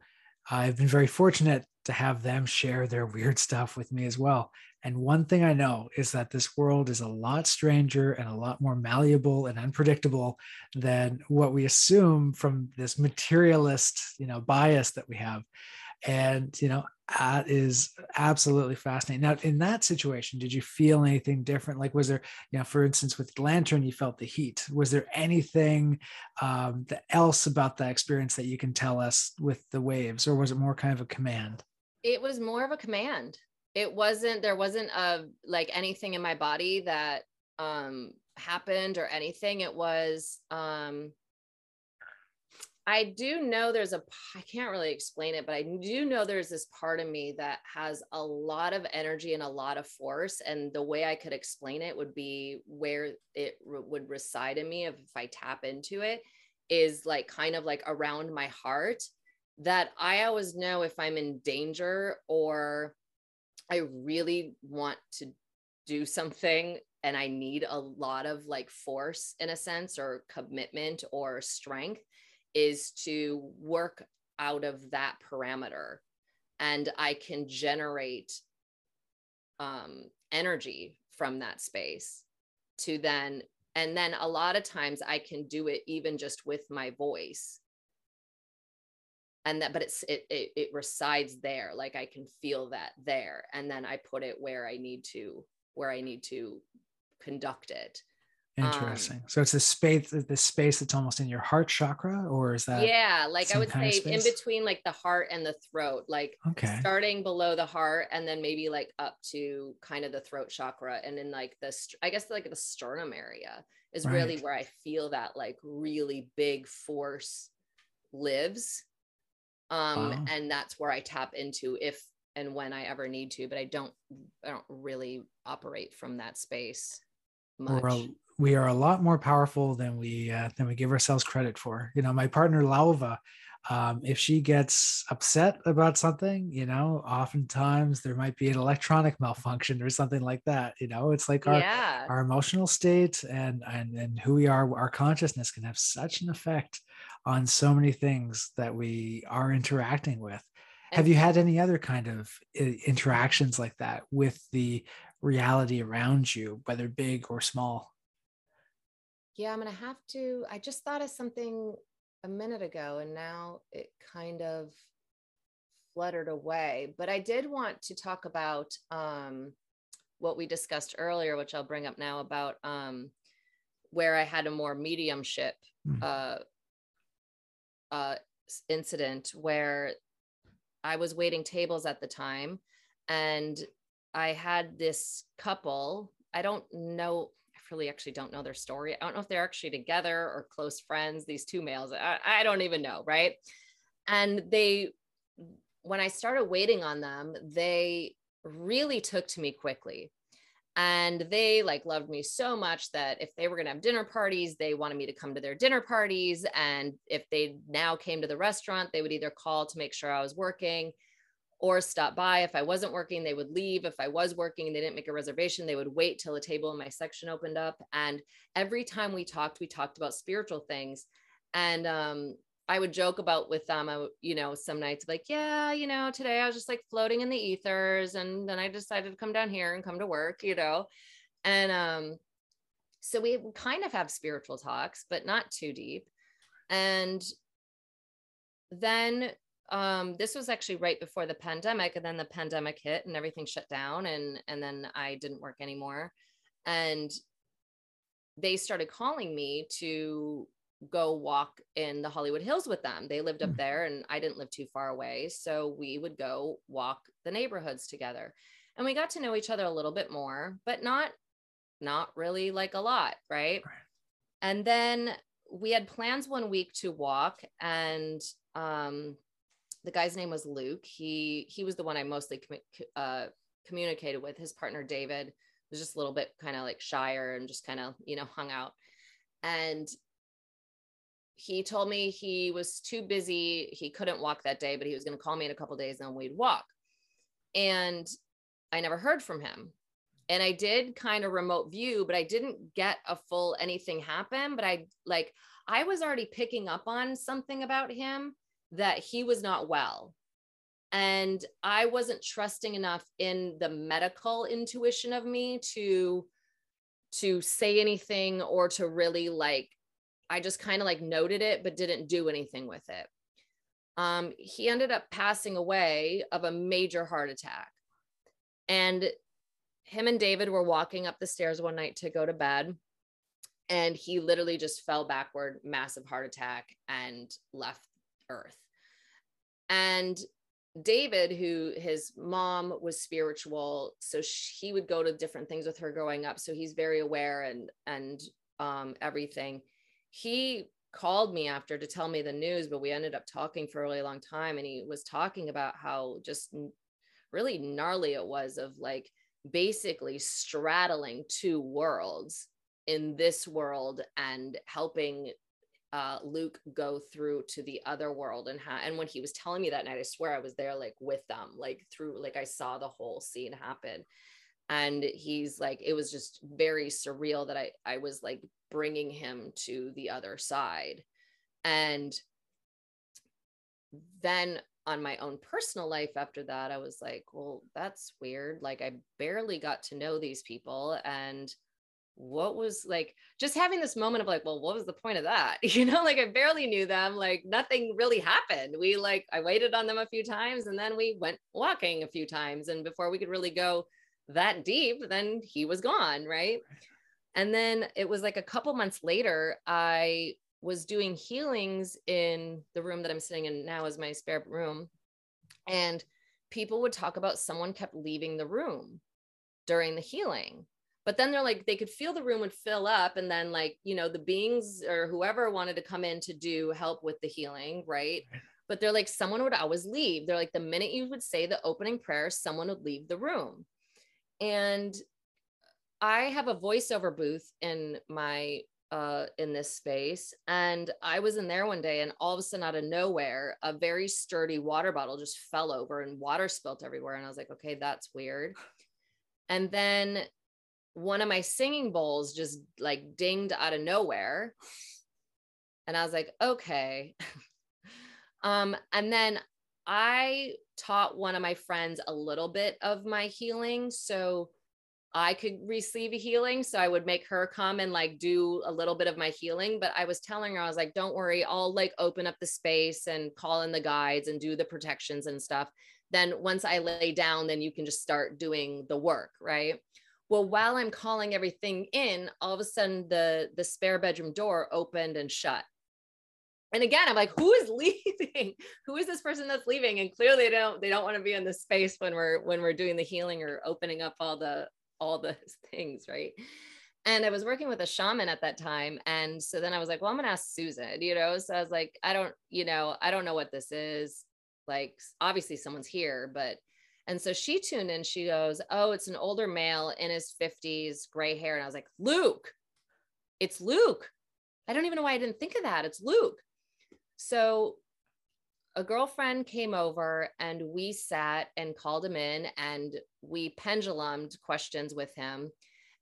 I've been very fortunate to have them share their weird stuff with me as well. And one thing I know is that this world is a lot stranger and a lot more malleable and unpredictable than what we assume from this materialist, you know, bias that we have. And, you know, that is absolutely fascinating. Now, in that situation, did you feel anything different? Like, was there, you know, for instance, with Lantern, you felt the heat. Was there anything um, else about that experience that you can tell us with the waves, or was it more kind of a command? It was more of a command. It wasn't, there wasn't a like anything in my body that um happened or anything. It was, um, I do know there's a, I can't really explain it, but I do know there's this part of me that has a lot of energy and a lot of force. And the way I could explain it would be where it re- would reside in me if, if I tap into it is like kind of like around my heart that I always know if I'm in danger or I really want to do something and I need a lot of like force in a sense or commitment or strength is to work out of that parameter and I can generate um, energy from that space to then, and then a lot of times I can do it even just with my voice. And that, but it's, it, it, it resides there. Like I can feel that there. And then I put it where I need to, where I need to conduct it. Interesting. Um, so it's the space, the space that's almost in your heart chakra, or is that? Yeah, like I would say in between like the heart and the throat, like okay. starting below the heart and then maybe like up to kind of the throat chakra, and then like the, I guess like the sternum area is right. really where I feel that like really big force lives. Um, wow. and that's where I tap into if and when I ever need to, but I don't, I don't really operate from that space much. A, we are a lot more powerful than we uh, than we give ourselves credit for. You know, my partner Lauva, um, if she gets upset about something, you know, oftentimes there might be an electronic malfunction or something like that. You know, it's like our yeah. our emotional state and and and who we are, our consciousness can have such an effect on so many things that we are interacting with. Have you had any other kind of uh, interactions like that with the reality around you, whether big or small? Yeah, I'm going to have to. I just thought of something a minute ago and now it kind of fluttered away. But I did want to talk about um, what we discussed earlier, which I'll bring up now about um, where I had a more mediumship mm. uh, uh, incident where I was waiting tables at the time and I had this couple. I don't know really actually don't know their story. I don't know if they're actually together or close friends, these two males. I, I don't even know. Right. And they, when I started waiting on them, they really took to me quickly and they like loved me so much that if they were going to have dinner parties they wanted me to come to their dinner parties and if they now came to the restaurant they would either call to make sure i was working or stop by. If I wasn't working, they would leave. If I was working and they didn't make a reservation, they would wait till a table in my section opened up. And every time we talked, we talked about spiritual things. And um, I would joke about with them, I, you know, some nights like, yeah, you know, today I was just like floating in the ethers. And then I decided to come down here and come to work, you know. And um, so we kind of have spiritual talks, but not too deep. And then um, this was actually right before the pandemic and then the pandemic hit and everything shut down and and then i didn't work anymore and they started calling me to go walk in the hollywood hills with them they lived up hmm. there and i didn't live too far away so we would go walk the neighborhoods together and we got to know each other a little bit more, but not not really like a lot, right? right. And then we had plans one week to walk and um the guy's name was Luke. He he was the one I mostly uh, communicated with. His partner David was just a little bit kind of like shyer and just kind of you know hung out. And he told me he was too busy. He couldn't walk that day, but he was going to call me in a couple days and we'd walk. And I never heard from him. And I did kind of remote view, but I didn't get a full anything happen. But I like, I was already picking up on something about him that he was not well. And I wasn't trusting enough in the medical intuition of me to to say anything or to really like I just kind of like noted it but didn't do anything with it. Um, he ended up passing away of a major heart attack. And him and David were walking up the stairs one night to go to bed. And he literally just fell backward, massive heart attack, and left Earth. And David, who his mom was spiritual, so she, he would go to different things with her growing up. So he's very aware and and um, everything. He called me after to tell me the news, but we ended up talking for a really long time, and he was talking about how just really gnarly it was of like basically straddling two worlds in this world and helping uh, Luke go through to the other world and how and when he was telling me that night, I swear I was there like with them, like through like I saw the whole scene happen. And he's like, it was just very surreal that I I was like bringing him to the other side. And then on my own personal life after that, I was like, well, that's weird. Like I barely got to know these people and what was like just having this moment of like well what was the point of that? You know like i barely knew them like nothing really happened. We like i waited on them a few times and then we went walking a few times and before we could really go that deep then he was gone right? And then it was like a couple months later i was doing healings in the room that i'm sitting in now is my spare room and people would talk about someone kept leaving the room during the healing but then they're like they could feel the room would fill up and then like you know the beings or whoever wanted to come in to do help with the healing right but they're like someone would always leave they're like the minute you would say the opening prayer someone would leave the room and i have a voiceover booth in my uh, in this space. And I was in there one day, and all of a sudden, out of nowhere, a very sturdy water bottle just fell over and water spilt everywhere. And I was like, okay, that's weird. And then one of my singing bowls just like dinged out of nowhere. And I was like, okay. um, and then I taught one of my friends a little bit of my healing. So I could receive a healing. So I would make her come and like do a little bit of my healing. But I was telling her, I was like, don't worry, I'll like open up the space and call in the guides and do the protections and stuff. Then once I lay down, then you can just start doing the work. Right. Well, while I'm calling everything in, all of a sudden the the spare bedroom door opened and shut. And again, I'm like, who is leaving? who is this person that's leaving? And clearly they don't they don't want to be in the space when we're when we're doing the healing or opening up all the all the things, right? And I was working with a shaman at that time. And so then I was like, well, I'm to ask Susan, you know? So I was like, I don't, you know, I don't know what this is. Like, obviously someone's here, but and so she tuned in. She goes, Oh, it's an older male in his 50s, gray hair. And I was like, Luke, it's Luke. I don't even know why I didn't think of that. It's Luke. So a girlfriend came over and we sat and called him in and we pendulumed questions with him.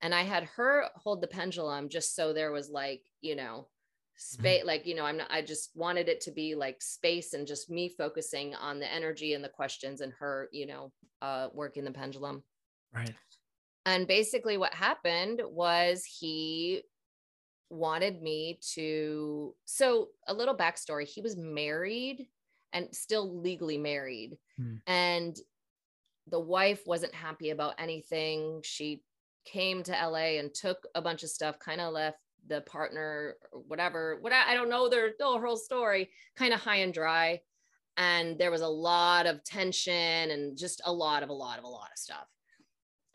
And I had her hold the pendulum just so there was like, you know, space mm-hmm. like you know i'm not i just wanted it to be like space and just me focusing on the energy and the questions and her you know uh working the pendulum right and basically what happened was he wanted me to so a little backstory he was married and still legally married hmm. and the wife wasn't happy about anything she came to la and took a bunch of stuff kind of left the partner or whatever what I, I don't know their, the whole story kind of high and dry. And there was a lot of tension and just a lot of a lot of a lot of stuff.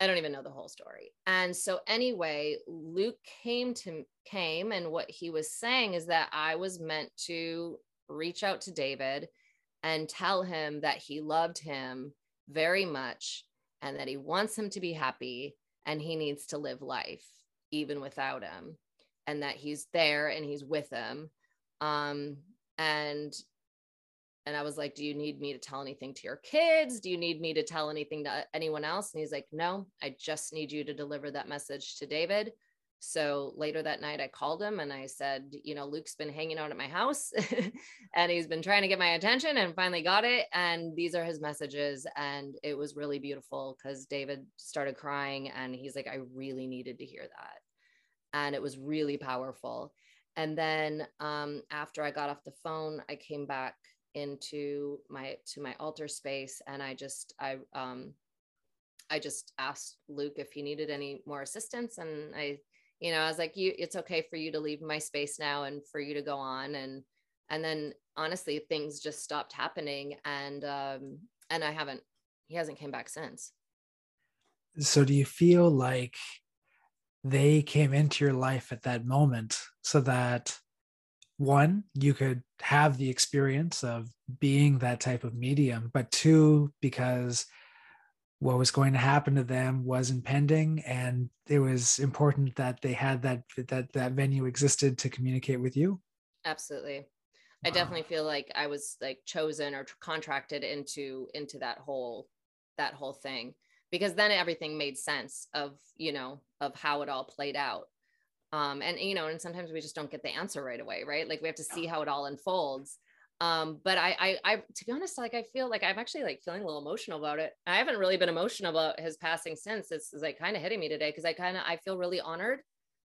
I don't even know the whole story. And so anyway, Luke came to came and what he was saying is that I was meant to reach out to David and tell him that he loved him very much and that he wants him to be happy and he needs to live life even without him and that he's there and he's with him um and and I was like, Do you need me to tell anything to your kids? Do you need me to tell anything to anyone else? And he's like, No, I just need you to deliver that message to David. So later that night, I called him and I said, You know, Luke's been hanging out at my house and he's been trying to get my attention and finally got it. And these are his messages. And it was really beautiful because David started crying and he's like, I really needed to hear that. And it was really powerful. And then um, after I got off the phone, I came back into my to my altar space and i just i um i just asked luke if he needed any more assistance and i you know i was like you it's okay for you to leave my space now and for you to go on and and then honestly things just stopped happening and um and i haven't he hasn't came back since so do you feel like they came into your life at that moment so that one, you could have the experience of being that type of medium, but two, because what was going to happen to them was impending and it was important that they had that that that venue existed to communicate with you? Absolutely. Wow. i definitely feel like i was like chosen or contracted into into that whole that whole thing because then everything made sense of you know of how it all played out. Um and you know and sometimes we just don't get the answer right away right? Like we have to see how it all unfolds. Um but I, I i to be honest like i feel like i'm actually like feeling a little emotional about it. I haven't really been emotional about his passing since. It's, it's like kind of hitting me today because i kind of i feel really honored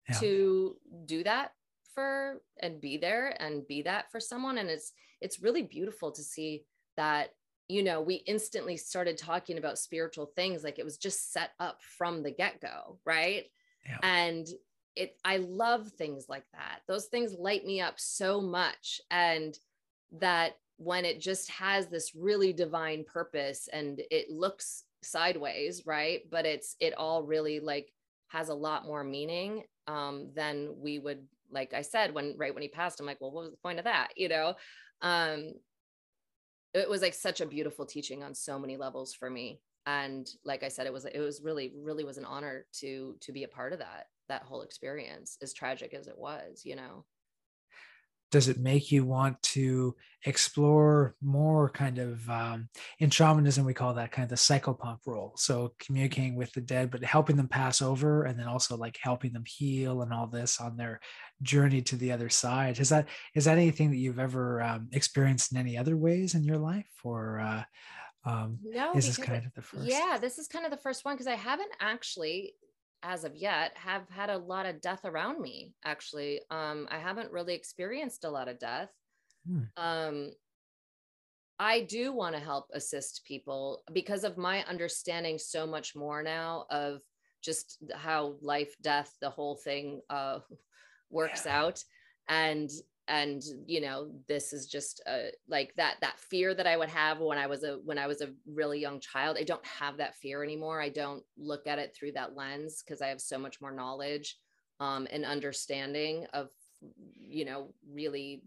yeah. to do that for and be there and be that for someone. And it's it's really beautiful to see that you know we instantly started talking about spiritual things like it was just set up from the get-go right? Yeah. and it i love things like that. Those things light me up so much and that when it just has this really divine purpose and it looks sideways right? But it's it all really like has a lot more meaning um than we would like i said when right when he passed i'm like well what was the point of that? You know? Um it was like such a beautiful teaching on so many levels for me. And like i said it was it was really really was an honor to to be a part of that that whole experience as tragic as it was you know does it make you want to explore more kind of um, in shamanism we call that kind of the psychopomp role? So communicating with the dead but helping them pass over and then also like helping them heal and all this on their journey to the other side. Is that is that anything that you've ever um, experienced in any other ways in your life? Or uh, um, no, is this kind of the first? Yeah this is kind of the first one because i haven't actually as of yet have had a lot of death around me actually um i haven't really experienced a lot of death hmm. um i do want to help assist people because of my understanding so much more now of just how life death the whole thing uh works yeah. out and and you know this is just uh, like that that fear that i would have when i was a when i was a really young child i don't have that fear anymore. I don't look at it through that lens because i have so much more knowledge um, and understanding of you know really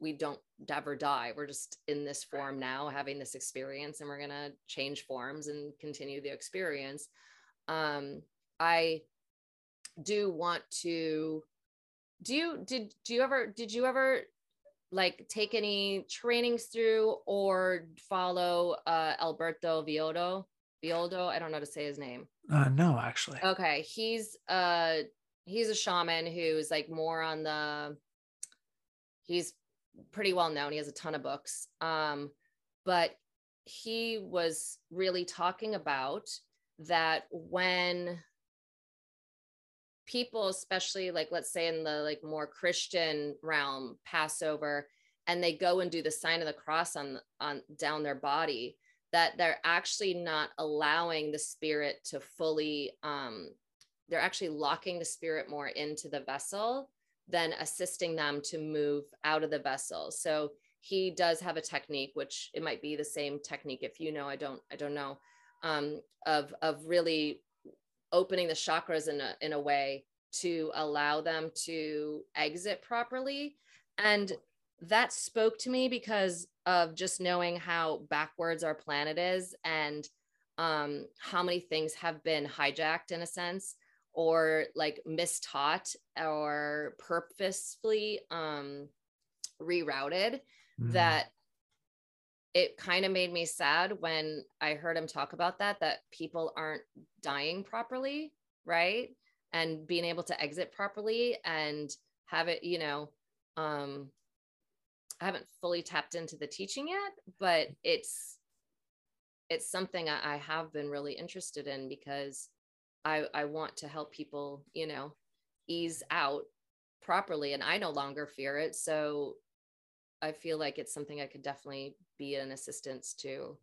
we don't ever die. We're just in this form now having this experience and we're going to change forms and continue the experience. Um, i do want to do you did do you ever did you ever like take any trainings through or follow uh Alberto Villoldo? Villoldo, I don't know how to say his name. Uh no, actually. Okay, he's uh he's a shaman who's like more on the he's pretty well known. He has a ton of books. Um but he was really talking about that when people especially like let's say in the like more christian realm passover and they go and do the sign of the cross on on down their body that they're actually not allowing the spirit to fully um they're actually locking the spirit more into the vessel than assisting them to move out of the vessel. So he does have a technique which it might be the same technique if you know i don't i don't know um, of of really opening the chakras in a in a way to allow them to exit properly and that spoke to me because of just knowing how backwards our planet is and um, how many things have been hijacked in a sense or like mistaught or purposefully um, rerouted mm. that it kind of made me sad when I heard him talk about that, that people aren't dying properly, right? And being able to exit properly and have it, you know, um, I haven't fully tapped into the teaching yet, but it's it's something I, I have been really interested in because I I want to help people, you know, ease out properly, and I no longer fear it. So I feel like it's something I could definitely be an assistance to.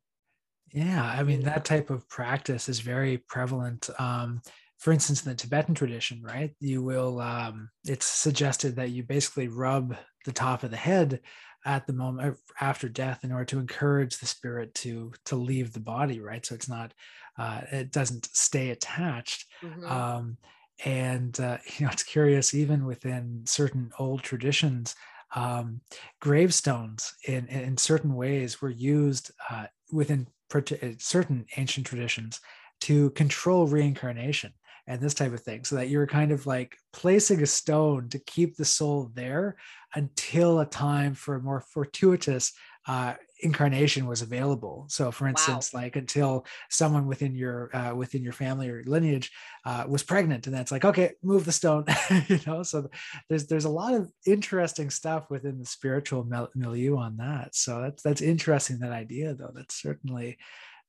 Yeah, I mean that type of practice is very prevalent. Um, for instance, in the Tibetan tradition, right? You will. Um, it's suggested that you basically rub the top of the head at the moment uh, after death in order to encourage the spirit to to leave the body right so it's not uh, it doesn't stay attached mm-hmm. um, and uh, you know it's curious even within certain old traditions um, gravestones in in certain ways were used uh, within uh, certain ancient traditions to control reincarnation and this type of thing. So that you're kind of like placing a stone to keep the soul there until a time for a more fortuitous uh, incarnation was available. So for instance wow. like until someone within your uh, within your family or lineage uh, was pregnant and that's like okay move the stone you know? So there's there's a lot of interesting stuff within the spiritual milieu on that. So that's that's interesting that idea though. That's certainly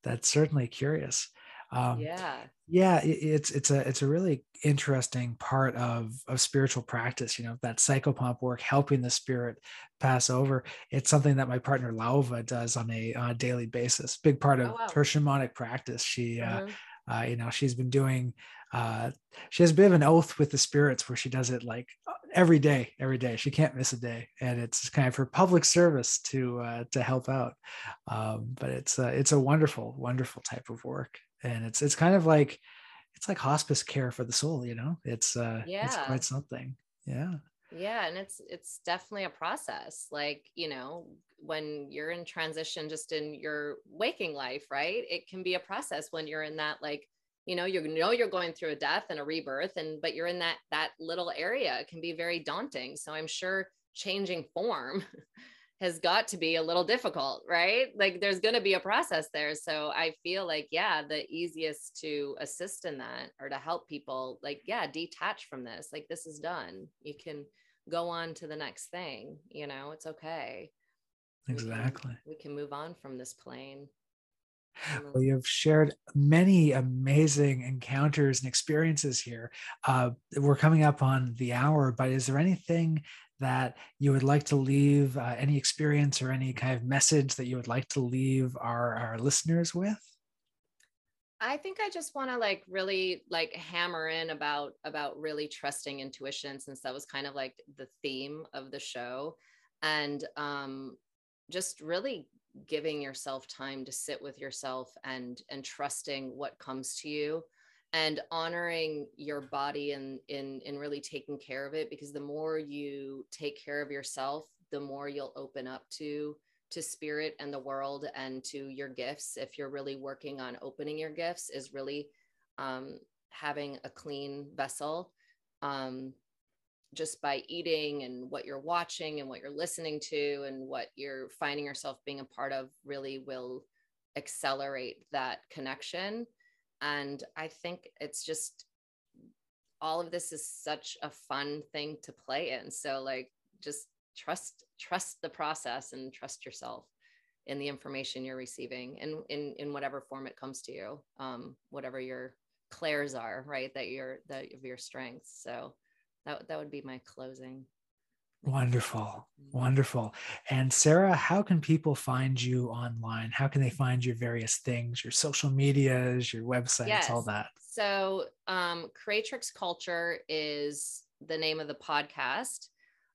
that's certainly curious um, yeah. yeah it, it's it's a it's a really interesting part of of spiritual practice you know that psychopomp work helping the spirit pass over. It's something that my partner lauva does on a, on a daily basis big part of oh, wow. her shamanic practice. She uh, mm-hmm. uh, uh, you know she's been doing uh, she has a bit of an oath with the spirits where she does it like every day every day. She can't miss a day and it's kind of her public service to uh, to help out. Um, but it's uh, it's a wonderful wonderful type of work and it's it's kind of like it's like hospice care for the soul you know? It's uh yeah. it's quite something. Yeah. Yeah and it's it's definitely a process like you know when you're in transition just in your waking life right? It can be a process when you're in that like you know you know you're going through a death and a rebirth and but you're in that that little area it can be very daunting. So i'm sure changing form has got to be a little difficult, right? Like there's going to be a process there. So I feel like, yeah, the easiest to assist in that or to help people, like, yeah, detach from this. Like this is done. You can go on to the next thing. You know, it's okay. Exactly. We can, we can move on from this plane. Well, you've shared many amazing encounters and experiences here. Uh, we're coming up on the hour, but is there anything that you would like to leave uh, any experience or any kind of message that you would like to leave our, our listeners with? I think i just want to like really like hammer in about about really trusting intuition since that was kind of like the theme of the show. And um just really giving yourself time to sit with yourself and and trusting what comes to you and honoring your body and in in really taking care of it because the more you take care of yourself the more you'll open up to to spirit and the world and to your gifts. If you're really working on opening your gifts is really um, having a clean vessel um, just by eating and what you're watching and what you're listening to and what you're finding yourself being a part of really will accelerate that connection and I think it's just all of this is such a fun thing to play in. So like just trust trust the process and trust yourself in the information you're receiving and in in whatever form it comes to you um whatever your clairs are right that you're that of your strengths so that that would be my closing Wonderful. Wonderful. And Sara, how can people find you online? How can they find your various things, your social medias, your websites, yes. all that? So, um, Creatrix Culture is the name of the podcast.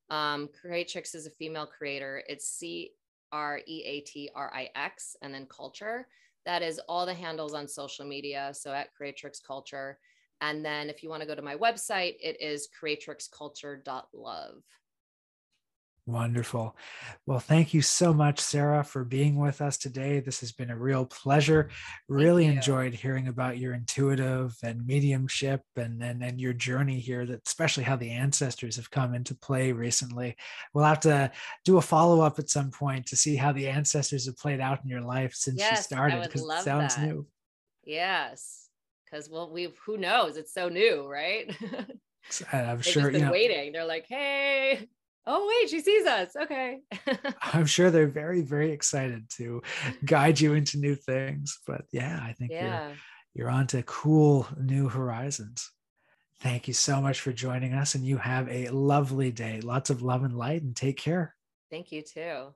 Um, Creatrix is a female creator. It's C R E A T R I X and then culture. That is all the handles on social media. So at Creatrix Culture. And then if you want to go to my website, it is creatrixculture.love. Wonderful. Well, thank you so much, Sara, for being with us today. This has been a real pleasure. Really enjoyed hearing about your intuitive and mediumship and, and, and your journey here, that especially how the ancestors have come into play recently. We'll have to do a follow up at some point to see how the ancestors have played out in your life since yes, you started, because it sounds that. new. Yes. Because well, we who knows? It's so new, right? I'm They've sure. Just been you know, waiting. They're like, hey, oh wait she sees us. Okay. I'm sure they're very very excited to guide you into new things but yeah i think yeah. you're you're on to cool new horizons. Thank you so much for joining us and you have a lovely day. Lots of love and light and take care. Thank you too